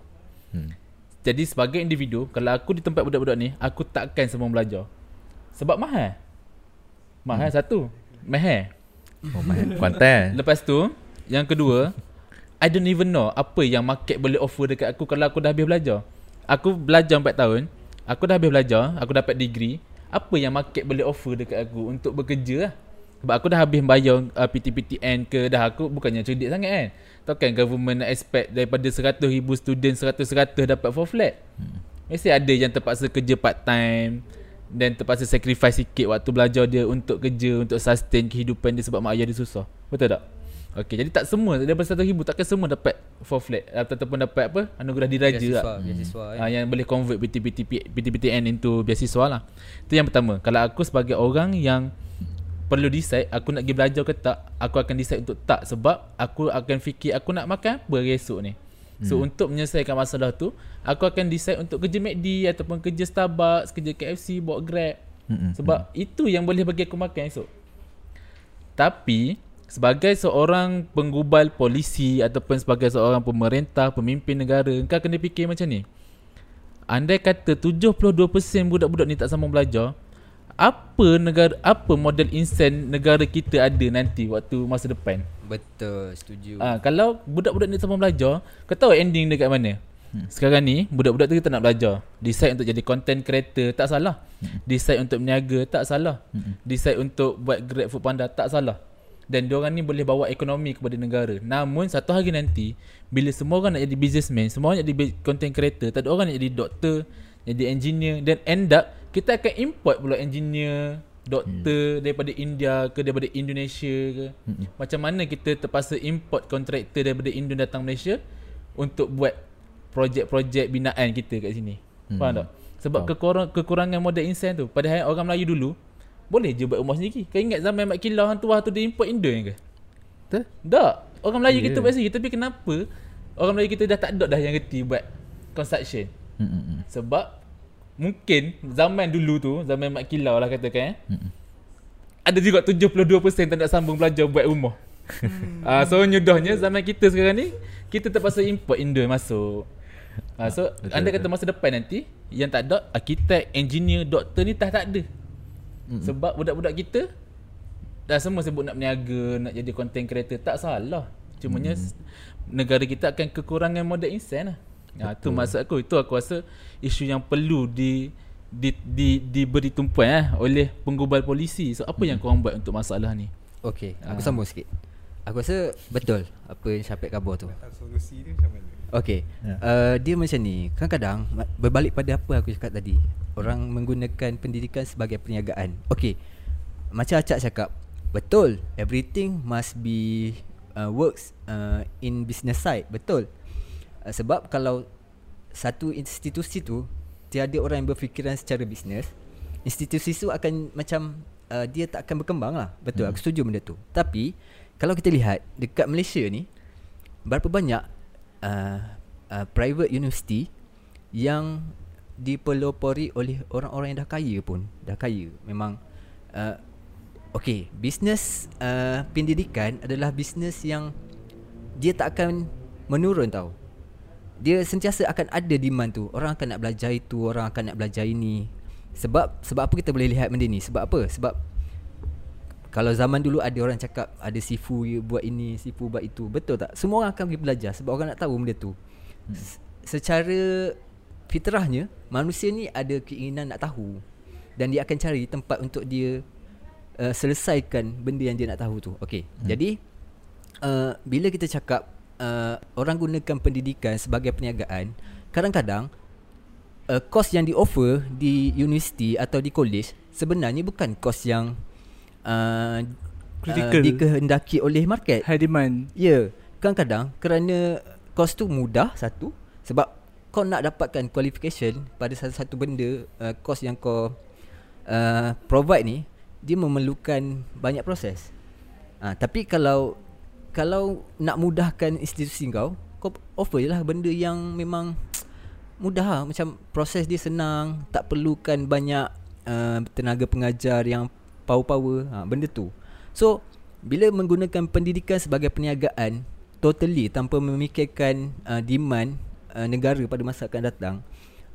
Hmm. Jadi sebagai individu, kalau aku di tempat budak-budak ni, aku takkan sembang belajar. Sebab mahal. Mahal hmm. satu. Mahal. Oh, man. Konten. Lepas tu, yang kedua, I don't even know apa yang market boleh offer dekat aku kalau aku dah habis belajar. Aku belajar 4 tahun, aku dah habis belajar, aku dapat degree, apa yang market boleh offer dekat aku untuk bekerja lah. Sebab aku dah habis bayar uh, PTPTN ke dah aku bukannya cerdik sangat kan. Tahu kan government expect daripada 100,000 student 100-100 dapat for flat. Hmm. Mesti ada yang terpaksa kerja part time dan terpaksa sacrifice sikit waktu belajar dia untuk kerja untuk sustain kehidupan dia sebab mak ayah dia susah. Betul tak? Okey, jadi tak semua daripada 100,000 takkan semua dapat for flat ataupun dapat apa? Anugerah diraja Beasiswa, tak. beasiswa kan. Ah, yang boleh convert PTPT PTPTN into beasiswa lah. Itu yang pertama. Kalau aku sebagai orang yang perlu decide aku nak pergi belajar ke tak, aku akan decide untuk tak sebab aku akan fikir aku nak makan apa esok ni. So hmm. untuk menyelesaikan masalah tu, aku akan decide untuk kerja McD ataupun kerja Starbucks, kerja KFC, bawa Grab. Mm-mm. Sebab itu yang boleh bagi aku makan esok. Tapi sebagai seorang penggubal polisi ataupun sebagai seorang pemerintah, pemimpin negara, kau kena fikir macam ni. Andai kata 72% budak-budak ni tak sambung belajar, apa negara apa model insen negara kita ada nanti waktu masa depan? Betul, setuju. Ah, kalau budak-budak ni sambung belajar, kau tahu ending dia kat mana? Hmm. Sekarang ni budak-budak tu kita nak belajar. Decide untuk jadi content creator tak salah. Hmm. Decide untuk berniaga tak salah. Hmm. Decide untuk buat Grab Food Panda tak salah. Dan diorang ni boleh bawa ekonomi kepada negara. Namun satu hari nanti bila semua orang nak jadi businessman, semua orang nak jadi content creator, tak ada orang nak jadi doktor, jadi engineer dan end up kita akan import pula engineer, doktor hmm. daripada India ke daripada Indonesia ke. Hmm. Macam mana kita terpaksa import kontraktor daripada Indo datang Malaysia untuk buat projek-projek binaan kita kat sini. Hmm. Faham tak? Sebab kekurang, kekurangan modal insan tu. Padahal orang Melayu dulu boleh je buat rumah sendiri. Kau ingat zaman Mat Kilau hang tuah tu dia import Indo ke? Betul? Tak. Orang Melayu Ya. kita buat sendiri. Tapi kenapa orang Melayu kita dah tak ada dah yang reti buat construction? Mm-mm. Sebab mungkin zaman dulu tu, zaman Mat Kilau lah katakan eh. Mm-mm. Ada juga 72% tak nak sambung belajar buat rumah. Hmm. Ah so nyudahnya zaman kita sekarang ni kita terpaksa import Indo masuk. Ah so Betul, anda kata masa depan nanti yang tak ada arkitek, engineer, doktor ni tak tak ada. Mm-mm. Sebab budak-budak kita dah semua sebut nak berniaga, nak jadi content creator tak salah. Cumanya Hmm. mm. negara kita akan kekurangan modal insan lah. Ha, tu maksud aku. Itu aku rasa isu yang perlu di di di diberi tumpuan eh oleh penggubal polisi. So apa Hmm. yang korang buat untuk masalah ni? Okey, aku Ah. sambung sikit. Aku rasa betul apa yang Syafiq khabar tu. Solusi dia macam mana Okey. Ya. Uh, dia macam ni. Kadang-kadang berbalik pada apa aku cakap tadi. Orang menggunakan pendidikan sebagai perniagaan. Okey. Macam Acak cakap, betul. Everything must be uh, works uh, in business side. Betul. Uh, sebab kalau satu institusi tu tiada orang yang berfikiran secara bisnes, institusi tu akan macam uh, dia tak akan berkembang lah. Betul, Hmm. aku setuju benda tu. Tapi kalau kita lihat dekat Malaysia ni berapa banyak uh, uh, private university yang dipelopori oleh orang-orang yang dah kaya pun, dah kaya. Memang uh, okey, bisnes uh, pendidikan adalah bisnes yang dia tak akan menurun tau. Dia sentiasa akan ada demand tu. Orang akan nak belajar itu, orang akan nak belajar ini. Sebab sebab apa kita boleh lihat benda ni? Sebab apa? Sebab kalau zaman dulu ada orang cakap ada sifu buat ini, sifu buat itu. Betul tak? Semua orang akan pergi belajar sebab orang nak tahu benda tu. S- Secara fitrahnya manusia ni ada keinginan nak tahu dan dia akan cari tempat untuk dia uh, selesaikan benda yang dia nak tahu tu. Okey. Hmm. Jadi uh, bila kita cakap uh, orang gunakan pendidikan sebagai perniagaan, kadang-kadang uh, kos yang di offer di universiti atau di college sebenarnya bukan kos yang uh, Critical. uh, dikehendaki oleh market. High demand. Ya, kadang-kadang kerana kos tu mudah satu sebab kau nak dapatkan qualification pada satu-satu benda uh, kos yang kau uh, provide ni dia memerlukan banyak proses. Uh, tapi kalau kalau nak mudahkan institusi kau, kau offer je lah benda yang memang mudah lah. Macam proses dia senang, tak perlukan banyak uh, tenaga pengajar yang power-power. Ha, benda tu. So, bila menggunakan pendidikan sebagai perniagaan, totally tanpa memikirkan uh, demand uh, negara pada masa akan datang,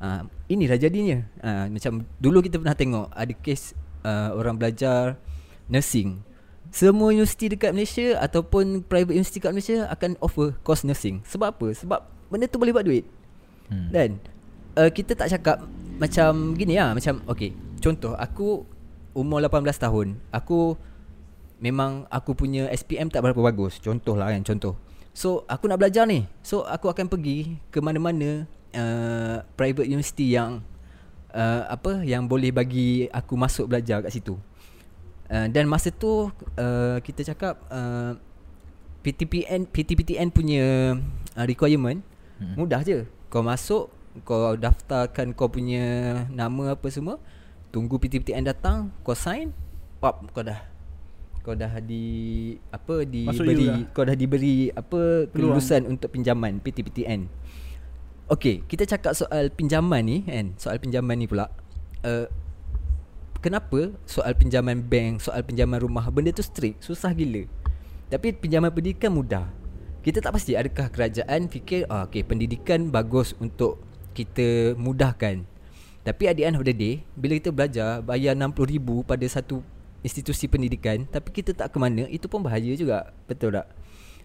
uh, inilah jadinya. Uh, macam dulu kita pernah tengok ada kes uh, orang belajar nursing. Semua universiti dekat Malaysia ataupun private universiti dekat Malaysia akan offer course nursing. Sebab apa? Sebab benda tu boleh buat duit. Hmm. Dan uh, kita tak cakap macam gini lah Macam okay Contoh aku umur 18 tahun Aku memang aku punya SPM tak berapa bagus Contoh lah kan contoh So aku nak belajar ni So aku akan pergi ke mana-mana uh, Private university yang uh, Apa Yang boleh bagi aku masuk belajar kat situ uh, Dan masa tu uh, Kita cakap uh, PTPN PTPTN punya uh, requirement Hmm. Mudah je Kau masuk Kau daftarkan kau punya Nama apa semua Tunggu PTPTN datang Kau sign Pop kau dah Kau dah di Apa Diberi lah. Kau dah diberi Apa Kelulusan untuk pinjaman PTPTN Okay Kita cakap soal pinjaman ni kan Soal pinjaman ni pula uh, Kenapa Soal pinjaman bank Soal pinjaman rumah Benda tu strict Susah gila Tapi pinjaman pendidikan mudah kita tak pasti adakah kerajaan fikir ah, okay, pendidikan bagus untuk kita mudahkan. Tapi at the end of the day, bila kita belajar bayar RM60,000 pada satu institusi pendidikan tapi kita tak ke mana, itu pun bahaya juga. Betul tak?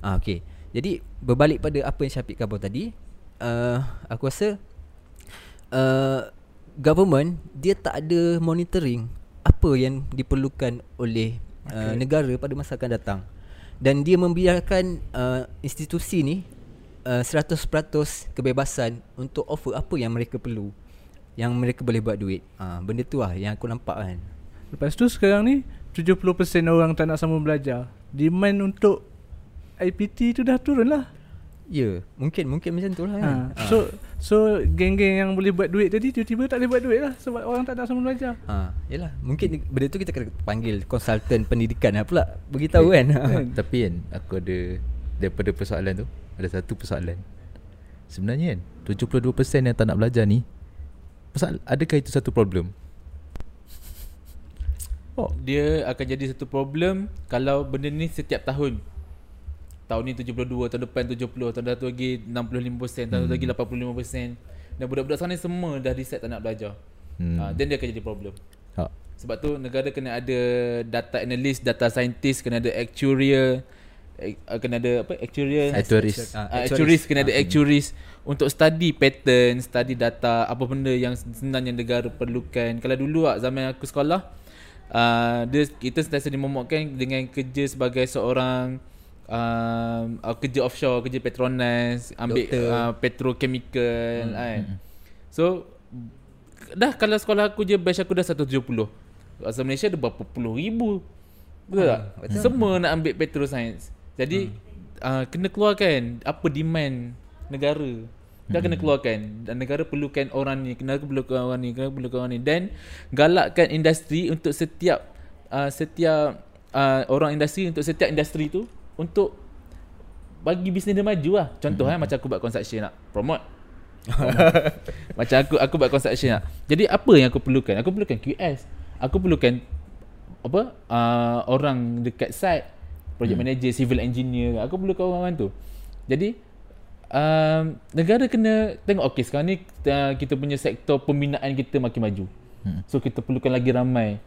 Ah, okay. Jadi berbalik pada apa yang Syafiq khabar tadi, uh, aku rasa uh, government dia tak ada monitoring apa yang diperlukan oleh uh, Okay. negara pada masa akan datang dan dia membiarkan uh, institusi ni uh, 100% kebebasan untuk offer apa yang mereka perlu yang mereka boleh buat duit. Uh, benda tu lah yang aku nampak kan. Lepas tu sekarang ni 70% orang tak nak sambung belajar. Demand untuk IPT tu dah turun lah. Ya, mungkin mungkin macam tu lah Ha. kan. So so geng-geng yang boleh buat duit tadi tiba-tiba tak boleh buat duit lah sebab orang tak nak sambung belajar. Ha, yalah, mungkin benda tu kita kena panggil konsultan pendidikan lah pula beritahu kan. Tapi kan Aku ada Daripada persoalan tu Ada satu persoalan Sebenarnya kan 72% yang tak nak belajar ni Pasal adakah itu satu problem? Oh. Dia akan jadi satu problem kalau benda ni setiap tahun. Tahun ni 72, tahun depan 70, tahun dah tu lagi 65%, tahun hmm. lagi 85%. Dan budak-budak sekarang ni semua dah decide tak nak belajar. Hmm. Hmm. Uh, then dia akan jadi problem. Ha. Sebab tu negara kena ada data analyst, data scientist, kena ada actuarial, eh, uh, kena ada apa? Actuarial Actuaries. Ah, uh, actuaries kena ada actuaries untuk study pattern, study data, apa benda yang sebenarnya negara perlukan. Kalau dulu ah zaman aku sekolah, uh, dia kita sentiasa dimomokkan dengan kerja sebagai seorang um, uh, kerja offshore, kerja Petronas, ambil Doktor. uh, petrochemical hmm. kan. So dah kalau sekolah aku je batch aku dah 170. Asal Malaysia ada berapa puluh ribu. Betul tak? betul. Semua nak ambil petro science. Jadi uh, kena keluarkan apa demand negara. Dah kena keluarkan dan negara perlukan orang ni, negara perlukan orang ni, negara perlukan orang ni dan galakkan industri untuk setiap uh, setiap uh, orang industri untuk setiap industri tu untuk bagi bisnes dia maju lah. Contoh hmm. eh macam aku buat construction nak promote. macam aku aku buat construction nak. Jadi apa yang aku perlukan? Aku perlukan QS. Aku perlukan apa uh, orang dekat site project hmm. manager civil engineer aku perlukan orang-orang tu jadi um, negara kena tengok okey sekarang ni uh, kita punya sektor pembinaan kita makin maju hmm. so kita perlukan lagi ramai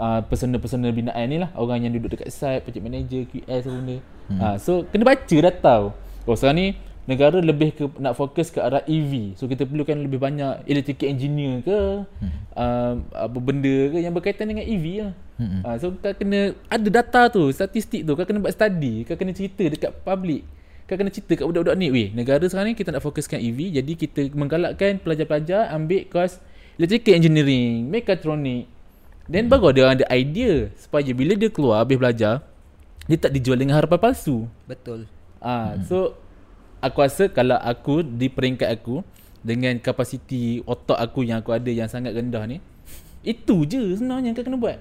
uh, personal-personal binaan ni lah orang yang duduk dekat site project manager QS apa benda hmm. uh, so kena baca dah tahu oh sekarang ni negara lebih ke nak fokus ke arah EV. So kita perlukan lebih banyak electrical engineer ke hmm. uh, apa benda ke yang berkaitan dengan EV lah. Hmm. Uh, so kau kena ada data tu, statistik tu, kau kena buat study, kau kena cerita dekat public. Kau kena cerita kat budak-budak ni, weh, negara sekarang ni kita nak fokuskan EV, jadi kita menggalakkan pelajar-pelajar ambil kos electrical engineering, mechatronic. Then hmm. baru dia orang ada idea supaya bila dia keluar habis belajar, dia tak dijual dengan harapan palsu. Betul. Ah, hmm. so aku rasa kalau aku di peringkat aku dengan kapasiti otak aku yang aku ada yang sangat rendah ni, itu je sebenarnya kau kena buat.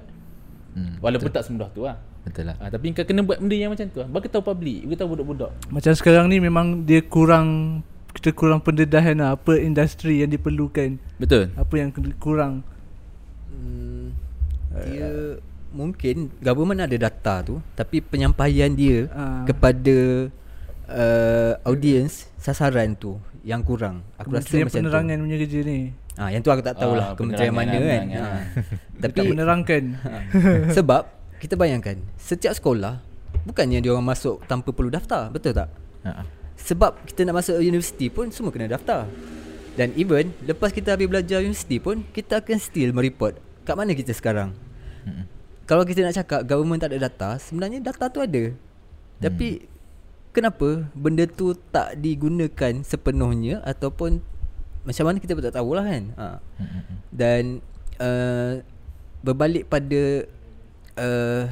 Hmm, Walaupun betul. tak semudah tu lah. Betul lah. Ah, tapi kau kena buat benda yang macam tu lah. Bagi tahu public, bagi tahu budak-budak. Macam sekarang ni memang dia kurang kita kurang pendedahan lah apa industri yang diperlukan, Betul. apa yang kurang. Hmm, dia mungkin government ada data tu tapi penyampaian dia Ah. kepada uh, audience sasaran tu yang kurang. Aku rasa macam Penerangan punya kerja ni. tu. Ah yang tu aku tak tahulah Ah, kementerian mana kan. penerangan. Ah. Tapi tak menerangkan. sebab kita bayangkan setiap sekolah bukannya dia orang masuk tanpa perlu daftar, betul tak? Ha. Sebab kita nak masuk universiti pun semua kena daftar. Dan even lepas kita habis belajar universiti pun kita akan still mereport kat mana kita sekarang. Hmm. Kalau kita nak cakap government tak ada data, sebenarnya data tu ada. Tapi kenapa benda tu tak digunakan sepenuhnya ataupun macam mana kita pun tak tahulah kan. Ha. Hmm. Dan uh, berbalik pada uh,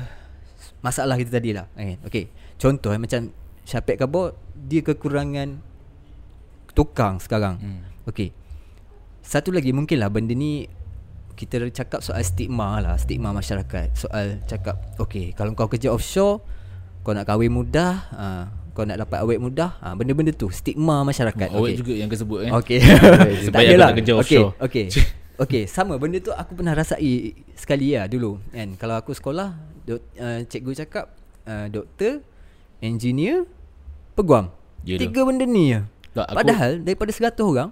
masalah kita tadi lah. Kan? Okay. Contoh eh, macam Syafiq Kabur dia kekurangan tukang sekarang. Hmm. Okay. Satu lagi mungkin lah benda ni kita cakap soal stigma lah, stigma masyarakat. Soal cakap, okay, kalau kau kerja offshore, kau nak kahwin mudah, uh, kau nak dapat awet mudah, uh, benda-benda tu stigma masyarakat. Awak okay. juga yang kau sebut eh. Okay. Sebab yang nak kerja okay. offshore. Okay. Okay, sama benda tu aku pernah rasai sekali lah dulu kan. Kalau aku sekolah, dok, uh, cikgu cakap uh, doktor, engineer, peguam. Ya tu. Tiga benda ni. Tak, aku- Padahal daripada 100 orang,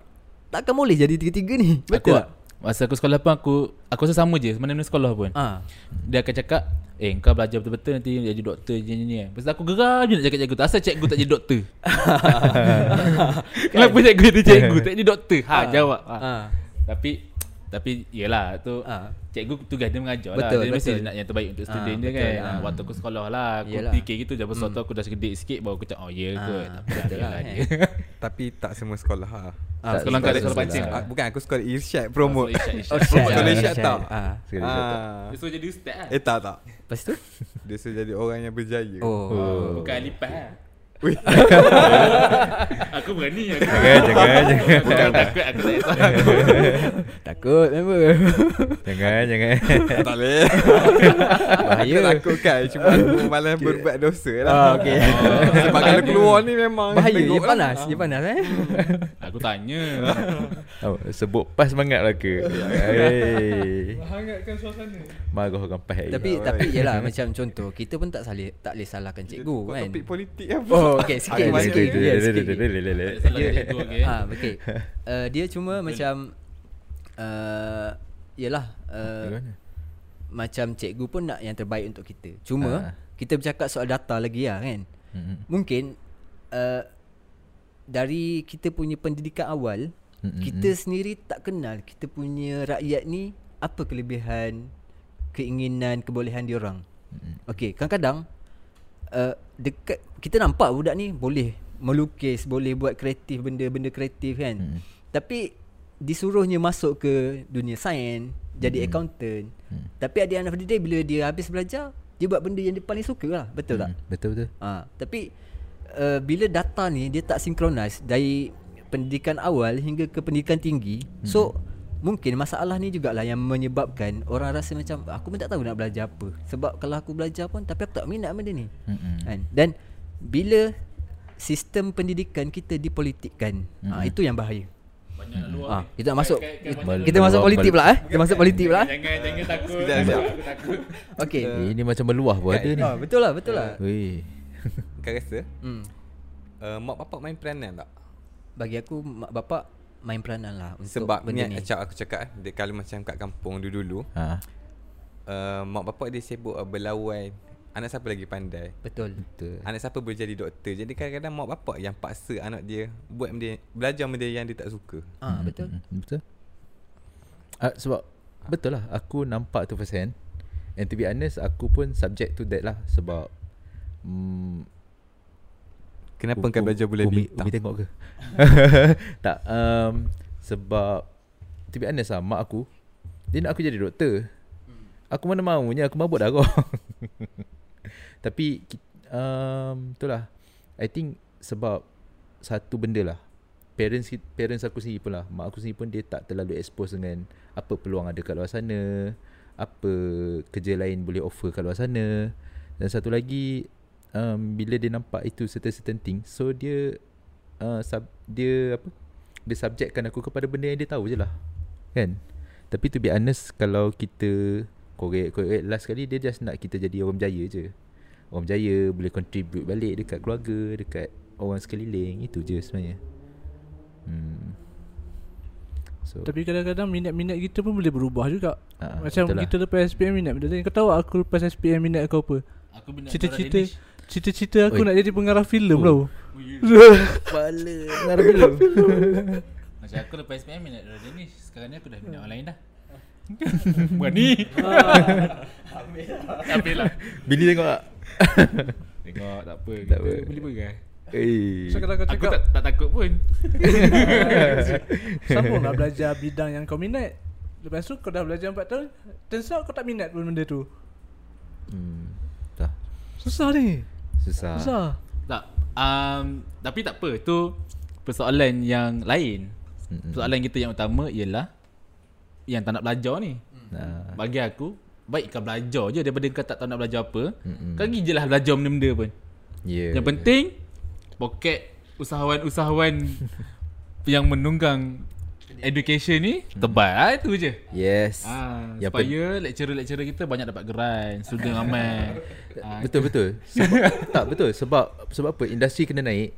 takkan boleh jadi tiga-tiga ni. Betul aku, tak? Masa aku sekolah pun aku Aku rasa sama je Mana-mana sekolah pun Ah. Dia akan cakap Eh kau belajar betul-betul Nanti jadi doktor je ni tu aku geram je nak cakap cikgu tu Asal cikgu tak jadi doktor Kenapa cikgu jadi cikgu Tak jadi doktor Ha Ah. jawab ha. Ah. Tapi Tapi yelah tu Ah. Cikgu tugas dia mengajar lah Betul, Jadi mesti betul. dia nak yang terbaik untuk Ah, student dia betul. kan Ah. ha. Waktu aku sekolah lah Aku Yelah. fikir gitu je Pasal tu aku dah segedik sikit Baru aku cakap Oh ya ke Ah, Tak betul lah lah, dia Tapi tak semua sekolah ha. Ah, Sekolah kau ada sekolah sekolah. pancing Ah, lah Bukan aku sekolah Irsyad promote. Oh. Sekolah Ah, Irsyad tak? Ah. Sekali Irsyad tak. Ah. Dia suruh jadi ustaz lah Eh tak tak. Lepas tu? Dia suruh jadi orang yang berjaya. Oh. Bukan lipat lah Wih. Aku berani aku. Jangan, jangan, jangan. Bukan takut aku tak. Takut member. Jangan, jangan. tak boleh. Bahaya. Aku takut kan. Cuma aku malah berbuat dosa lah. Ah, okay. Sebab kalau keluar ni memang Bahaya, dia lah. panas, dia panas eh. Aku tanya. Oh, sebut pas semangat lah ke? Hey. Hangatkan suasana. Marah orang pas hari. Tapi tapi yalah macam contoh kita pun tak salih tak boleh salahkan cikgu Kau kan. topik politik apa? Oh, okay, sikit, Aku sikit. mana? Ya, sikit. Okey. Ah, okey. Uh, dia cuma macam uh, yalah uh, macam cikgu pun nak yang terbaik untuk kita. Cuma Ah. kita bercakap soal data lagi lah kan. Mm-mm. Mungkin uh, dari kita punya pendidikan awal Mm-mm. kita sendiri tak kenal kita punya rakyat ni apa kelebihan, keinginan, kebolehan dia orang. Okey, kadang-kadang uh, dekat kita nampak budak ni boleh melukis, boleh buat kreatif benda-benda kreatif kan. Mm. Tapi disuruhnya masuk ke dunia sains, jadi Mm. accountant. Mm. Tapi at the end of the day bila dia habis belajar, dia buat benda yang dia paling suka lah. Betul tak? Mm, Betul betul. Ha, tapi uh, bila data ni dia tak synchronize dari pendidikan awal hingga ke pendidikan tinggi. Hmm. So mungkin masalah ni jugalah yang menyebabkan orang rasa macam aku pun tak tahu nak belajar apa. Sebab kalau aku belajar pun tapi aku tak minat benda ni. Mm-mm. Kan? Dan bila sistem pendidikan kita dipolitikkan, hmm. ha, itu yang bahaya. Banyak nak luar. Ha, ni. kita nak masuk kita masuk politik pula eh. Kita masuk politik pula. eh. Jangan jangan takut. Okey. Eh, Ini macam meluah pun ada ni. Ha, betul lah, betul lah. Weh. Kau rasa Hmm. uh, mak bapak main peranan tak? Bagi aku mak bapak main peranan lah untuk Sebab benda ni acak aku cakap eh, dia kalau macam kat kampung dulu-dulu Ha. uh, mak bapak dia sibuk uh, berlawan Anak siapa lagi pandai Betul. Betul. Anak siapa boleh jadi doktor Jadi kadang-kadang mak bapak yang paksa anak dia Buat benda Belajar benda yang dia tak suka Ah betul. Mm, Betul. Uh, sebab betul lah aku nampak tu first hand. And to be honest aku pun subject to that lah sebab mm, Kenapa kau belajar bulan Umi, bintang Umi tengok ke? tak um, Sebab To be honest lah Mak aku Dia nak aku jadi doktor. Aku mana maunya Aku mabuk dah kau. Tapi um, Itulah I think Sebab Satu benda lah. Parents parents aku sendiri pun lah. Mak aku sendiri pun Dia tak terlalu expose dengan Apa peluang ada kat luar sana Apa Kerja lain boleh offer kat luar sana. Dan satu lagi um, Bila dia nampak itu Certain-certain thing So dia uh, sub, Dia apa Dia subjectkan aku kepada benda yang dia tahu je lah Kan Tapi to be honest Kalau kita Korek-korek last kali Dia just nak kita jadi orang berjaya je Orang berjaya Boleh contribute balik Dekat keluarga Dekat orang sekeliling Itu je sebenarnya Hmm. So Tapi kadang-kadang minat-minat kita pun boleh berubah juga ah, Macam lah. kita lepas SPM minat benda lain Kau tahu aku lepas SPM minat kau apa? Aku minat Cita-cita. Cita-cita aku Oi. nak jadi pengarah filem Oh. tau. Kepala Dengar film Macam aku lepas SPM minat Dora Danish Sekarang ni aku dah minat orang lain dah Buat ni Ambil lah Billy tengok tak? Tengok tak apa Tak Kita apa. boleh berai Eh. So kalau kau Aku cakap tak, tak takut pun Sambung lah belajar bidang yang kau minat Lepas tu kau dah belajar 4 tahun Turns out kau tak minat pun benda tu Hmm. Dah. Susah ni Susah. Susah Tak um, Tapi tak apa Tu Persoalan yang lain Mm-mm. Persoalan kita yang utama ialah Yang tak nak belajar ni Nah. Bagi aku Baik kau belajar je Daripada kau tak tahu nak belajar apa Mm-mm. Kau pergi je lah belajar benda-benda pun Yeah. Yang penting Poket Usahawan-usahawan Yang menunggang Education ni Tebal lah Itu je Yes. Ah, Yang supaya lecturer-lecturer kita banyak dapat geran, student ramai. ah, Betul betul. Sebab, tak betul sebab sebab apa? Industri kena naik.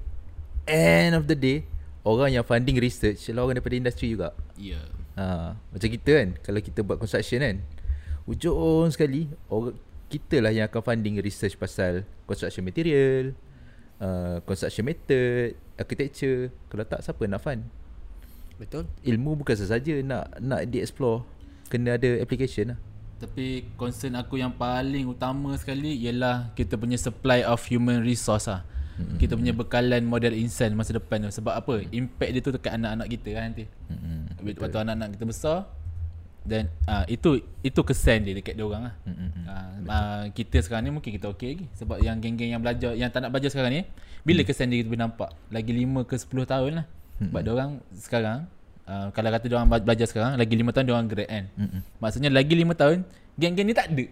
End of the day orang yang funding research adalah orang daripada industri juga. Ya. Ha, macam kita kan kalau kita buat construction kan. Ujung sekali orang kita lah yang akan funding research pasal construction material, uh, construction method, architecture. Kalau tak siapa nak fund? Betul. Ilmu bukan sesaja nak nak di-explore. Kena ada application lah. Tapi concern aku yang paling utama sekali ialah kita punya supply of human resource lah. Mm-hmm. Kita punya bekalan model insan masa depan tu. Sebab apa? Impact dia tu dekat anak-anak kita kan nanti. Mm-hmm. Lepas tu anak-anak kita besar dan uh, itu itu kesan dia dekat dia orang lah. Mm-mm. Uh, uh, kita sekarang ni mungkin kita okey lagi sebab yang geng-geng yang belajar yang tak nak belajar sekarang ni bila kesan dia kita boleh nampak lagi 5 ke 10 tahun lah. Sebab dia orang sekarang uh, kalau kata dia orang belajar sekarang lagi 5 tahun dia orang grad kan. Mm-mm. Maksudnya lagi 5 tahun geng-geng ni tak ada.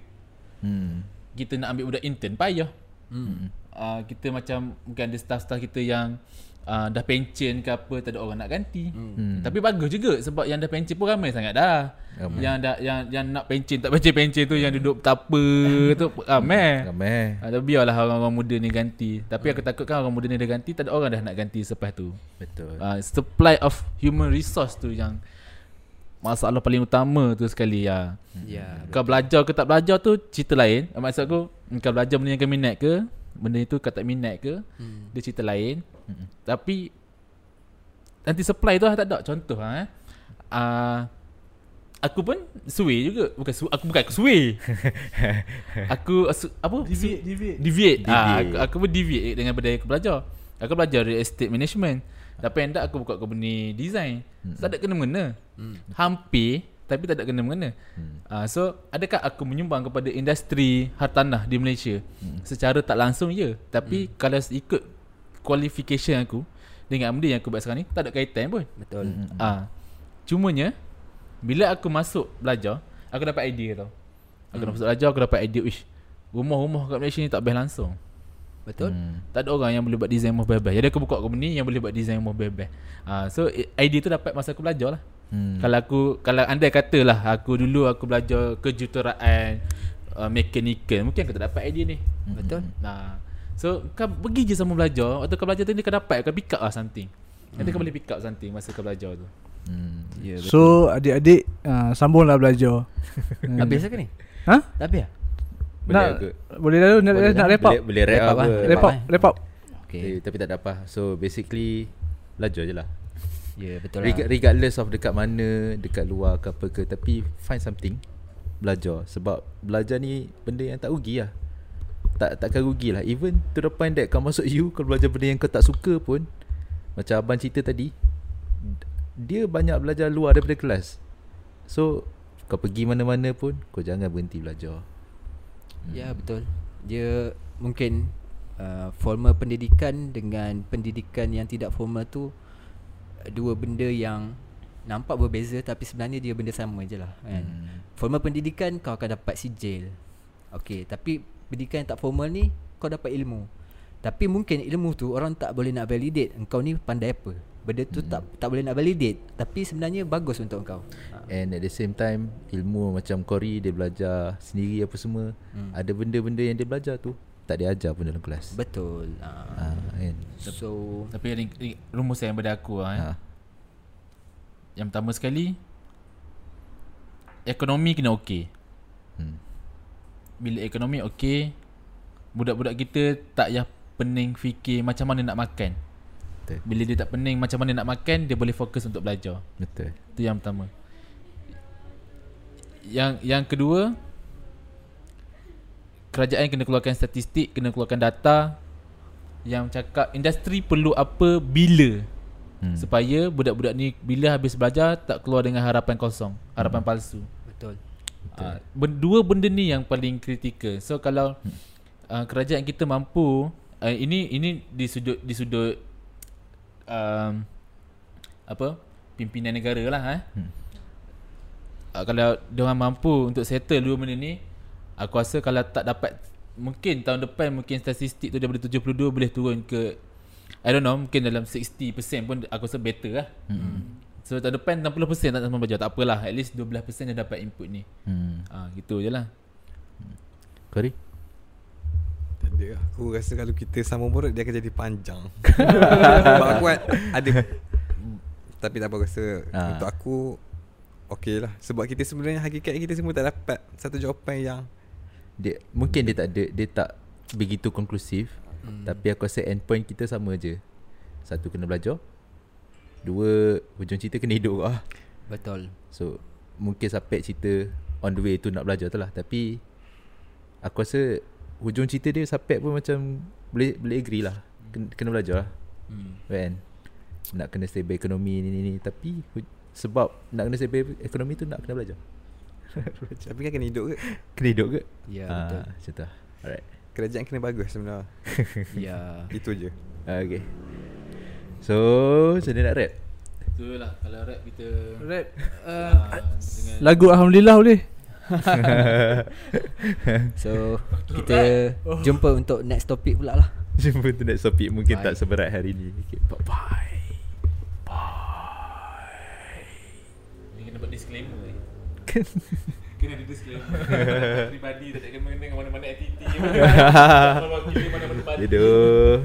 Hmm. Kita nak ambil budak intern payah. Hmm. Uh, kita macam mungkin ada staff-staff kita yang uh, dah pension ke apa tak ada orang nak ganti. Hmm. Tapi bagus juga sebab yang dah pension pun ramai sangat dah. Ramai. Yang dah yang yang nak pension tak pension-pension tu yang duduk tak apa tu ramai. Ramai. Ah, tapi biarlah orang-orang muda ni ganti. Tapi aku takutkan orang muda ni dah ganti tak ada orang dah nak ganti selepas tu. Betul. Uh, supply of human resource tu yang masalah paling utama tu sekali ya. Ya. Kau belajar ke tak belajar tu cerita lain. Maksud aku kau belajar benda yang kau minat ke, benda itu kau tak minat ke, Hmm. dia cerita lain. Tapi nanti supply tu lah tak ada. Contoh ha eh. Uh, aku pun suwe juga. Bukan su, aku bukan aku suwe. aku su, apa? Deviate, deviate. Deviate. Ah, Deviate. aku, aku pun deviate dengan benda yang aku belajar. Aku belajar real estate management. Tapi end up aku buka company design. So, tak ada kena-mengena. Hampir tapi tak ada kena-mengena. Hmm. Uh, so adakah aku menyumbang kepada industri hartanah di Malaysia? Secara tak langsung ya. Tapi kalau ikut qualification aku dengan benda yang aku buat sekarang ni tak ada kaitan pun. Betul. Hmm. Ah, cumanya bila aku masuk belajar, aku dapat idea tau. Aku hmm. masuk belajar aku dapat idea wish. Rumah-rumah kat Malaysia ni tak best langsung. Betul. Hmm. Tak ada orang yang boleh buat design rumah best-best. Jadi aku buka company yang boleh buat design rumah best-best. Ah, so idea tu dapat masa aku belajar lah. Hmm. Kalau aku kalau andai katalah aku dulu aku belajar kejuruteraan uh, mechanical, mungkin aku tak dapat idea ni. Betul. Nah. So kau pergi je sama belajar Waktu kau belajar tu ni kau dapat Kau pick up lah something Nanti kau boleh pick up something Masa kau belajar tu Hmm. Ya betul So adik-adik uh, Sambunglah belajar Habis ke ni? Ha? Tak habis ah? Boleh Nak aku- boleh lalu nak, boleh nak lah. Boleh, boleh up lah. eh. up. Okay. Okay. Tapi tak ada apa. So basically belajar je lah. Ya yeah, betul Reg- lah. regardless of dekat mana, dekat luar ke apa ke, tapi find something belajar sebab belajar ni benda yang tak rugi lah. Tak takkan rugi lah. Even to the point that kau masuk you kau belajar benda yang kau tak suka pun macam abang cerita tadi dia banyak belajar luar daripada kelas. So kau pergi mana-mana pun kau jangan berhenti belajar. Ya betul. Dia mungkin uh, formal pendidikan dengan pendidikan yang tidak formal tu dua benda yang nampak berbeza tapi sebenarnya dia benda sama je lah kan. Hmm. Formal pendidikan kau akan dapat sijil. Okey, tapi pendidikan yang tak formal ni kau dapat ilmu. Tapi mungkin ilmu tu orang tak boleh nak validate engkau ni pandai apa. Benda tu tak tak boleh nak validate tapi sebenarnya bagus untuk engkau. Ha. And at the same time Ilmu macam Cory Dia belajar sendiri apa semua Hmm. Ada benda-benda yang dia belajar tu Tak diajar pun dalam kelas Betul. Ha. ha, kan? So Tapi ring, ring, rumus yang pada aku lah, eh. ha. Yang pertama sekali Ekonomi kena okey hmm. Bila ekonomi okey Budak-budak kita tak payah pening fikir macam mana nak makan Betul Bila dia tak pening macam mana nak makan Dia boleh fokus untuk belajar Betul Itu yang pertama Yang yang kedua Kerajaan kena keluarkan statistik Kena keluarkan data Yang cakap industri perlu apa Bila hmm. Supaya budak-budak ni Bila habis belajar Tak keluar dengan harapan kosong Harapan Hmm. palsu betul. Uh, ben, dua benda ni yang paling kritikal. So kalau uh, kerajaan kita mampu uh, ini ini di sudut di sudut um, apa pimpinan negara lah eh. Hmm. Uh, kalau dia orang mampu untuk settle dua benda ni aku rasa kalau tak dapat mungkin tahun depan mungkin statistik tu daripada 72 boleh turun ke I don't know mungkin dalam 60% pun aku rasa better lah. Hmm. So tahun depan 60% tak sama belajar tak apalah at least 12% dia dapat input ni. Hmm. Ah gitu je lah. Tak ada lah. Aku rasa kalau kita sambung borot dia akan jadi panjang. Sebab aku ad- ada tapi tak apa rasa Ah. untuk aku okey lah. Sebab kita sebenarnya hakikat kita semua tak dapat satu jawapan yang dia, Mungkin dia tak ada Dia tak begitu konklusif hmm. Tapi aku rasa endpoint kita sama je. Satu kena belajar Dua Hujung cerita kena hidup lah. Betul. So Mungkin sampai cerita On the way tu nak belajar tu lah. Tapi Aku rasa Hujung cerita dia sampai pun macam Boleh boleh agree lah. Kena, kena belajar lah. Hmm. Kan? Nak kena stable ekonomi ni ni ni. Tapi Sebab Nak kena stable ekonomi tu Nak kena belajar tapi kan kena hidup ke? Kena hidup ke Ya Ah, betul. Macam tu lah Alright Kerajaan kena bagus sebenarnya. Ya. Itu je. Okay So Macam mana nak rap Itulah kalau rap kita Rap uh, ah, dengan Lagu Alhamdulillah boleh So kita jumpa untuk next topic pula lah. Jumpa tu next topic Mungkin Bye. tak seberat hari ni okay, Bye-bye ni kena buat disclaimer Kena ada disclaimer. Pribadi tak ada kena dengan mana-mana aktiviti mana-mana Aduh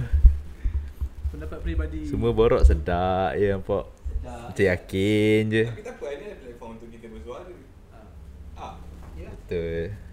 Pendapat peribadi Semua borok sedap Ya nampak. Macam yakin je. Tapi tak apa, ini ada platform untuk kita bersuara. Ah. Betul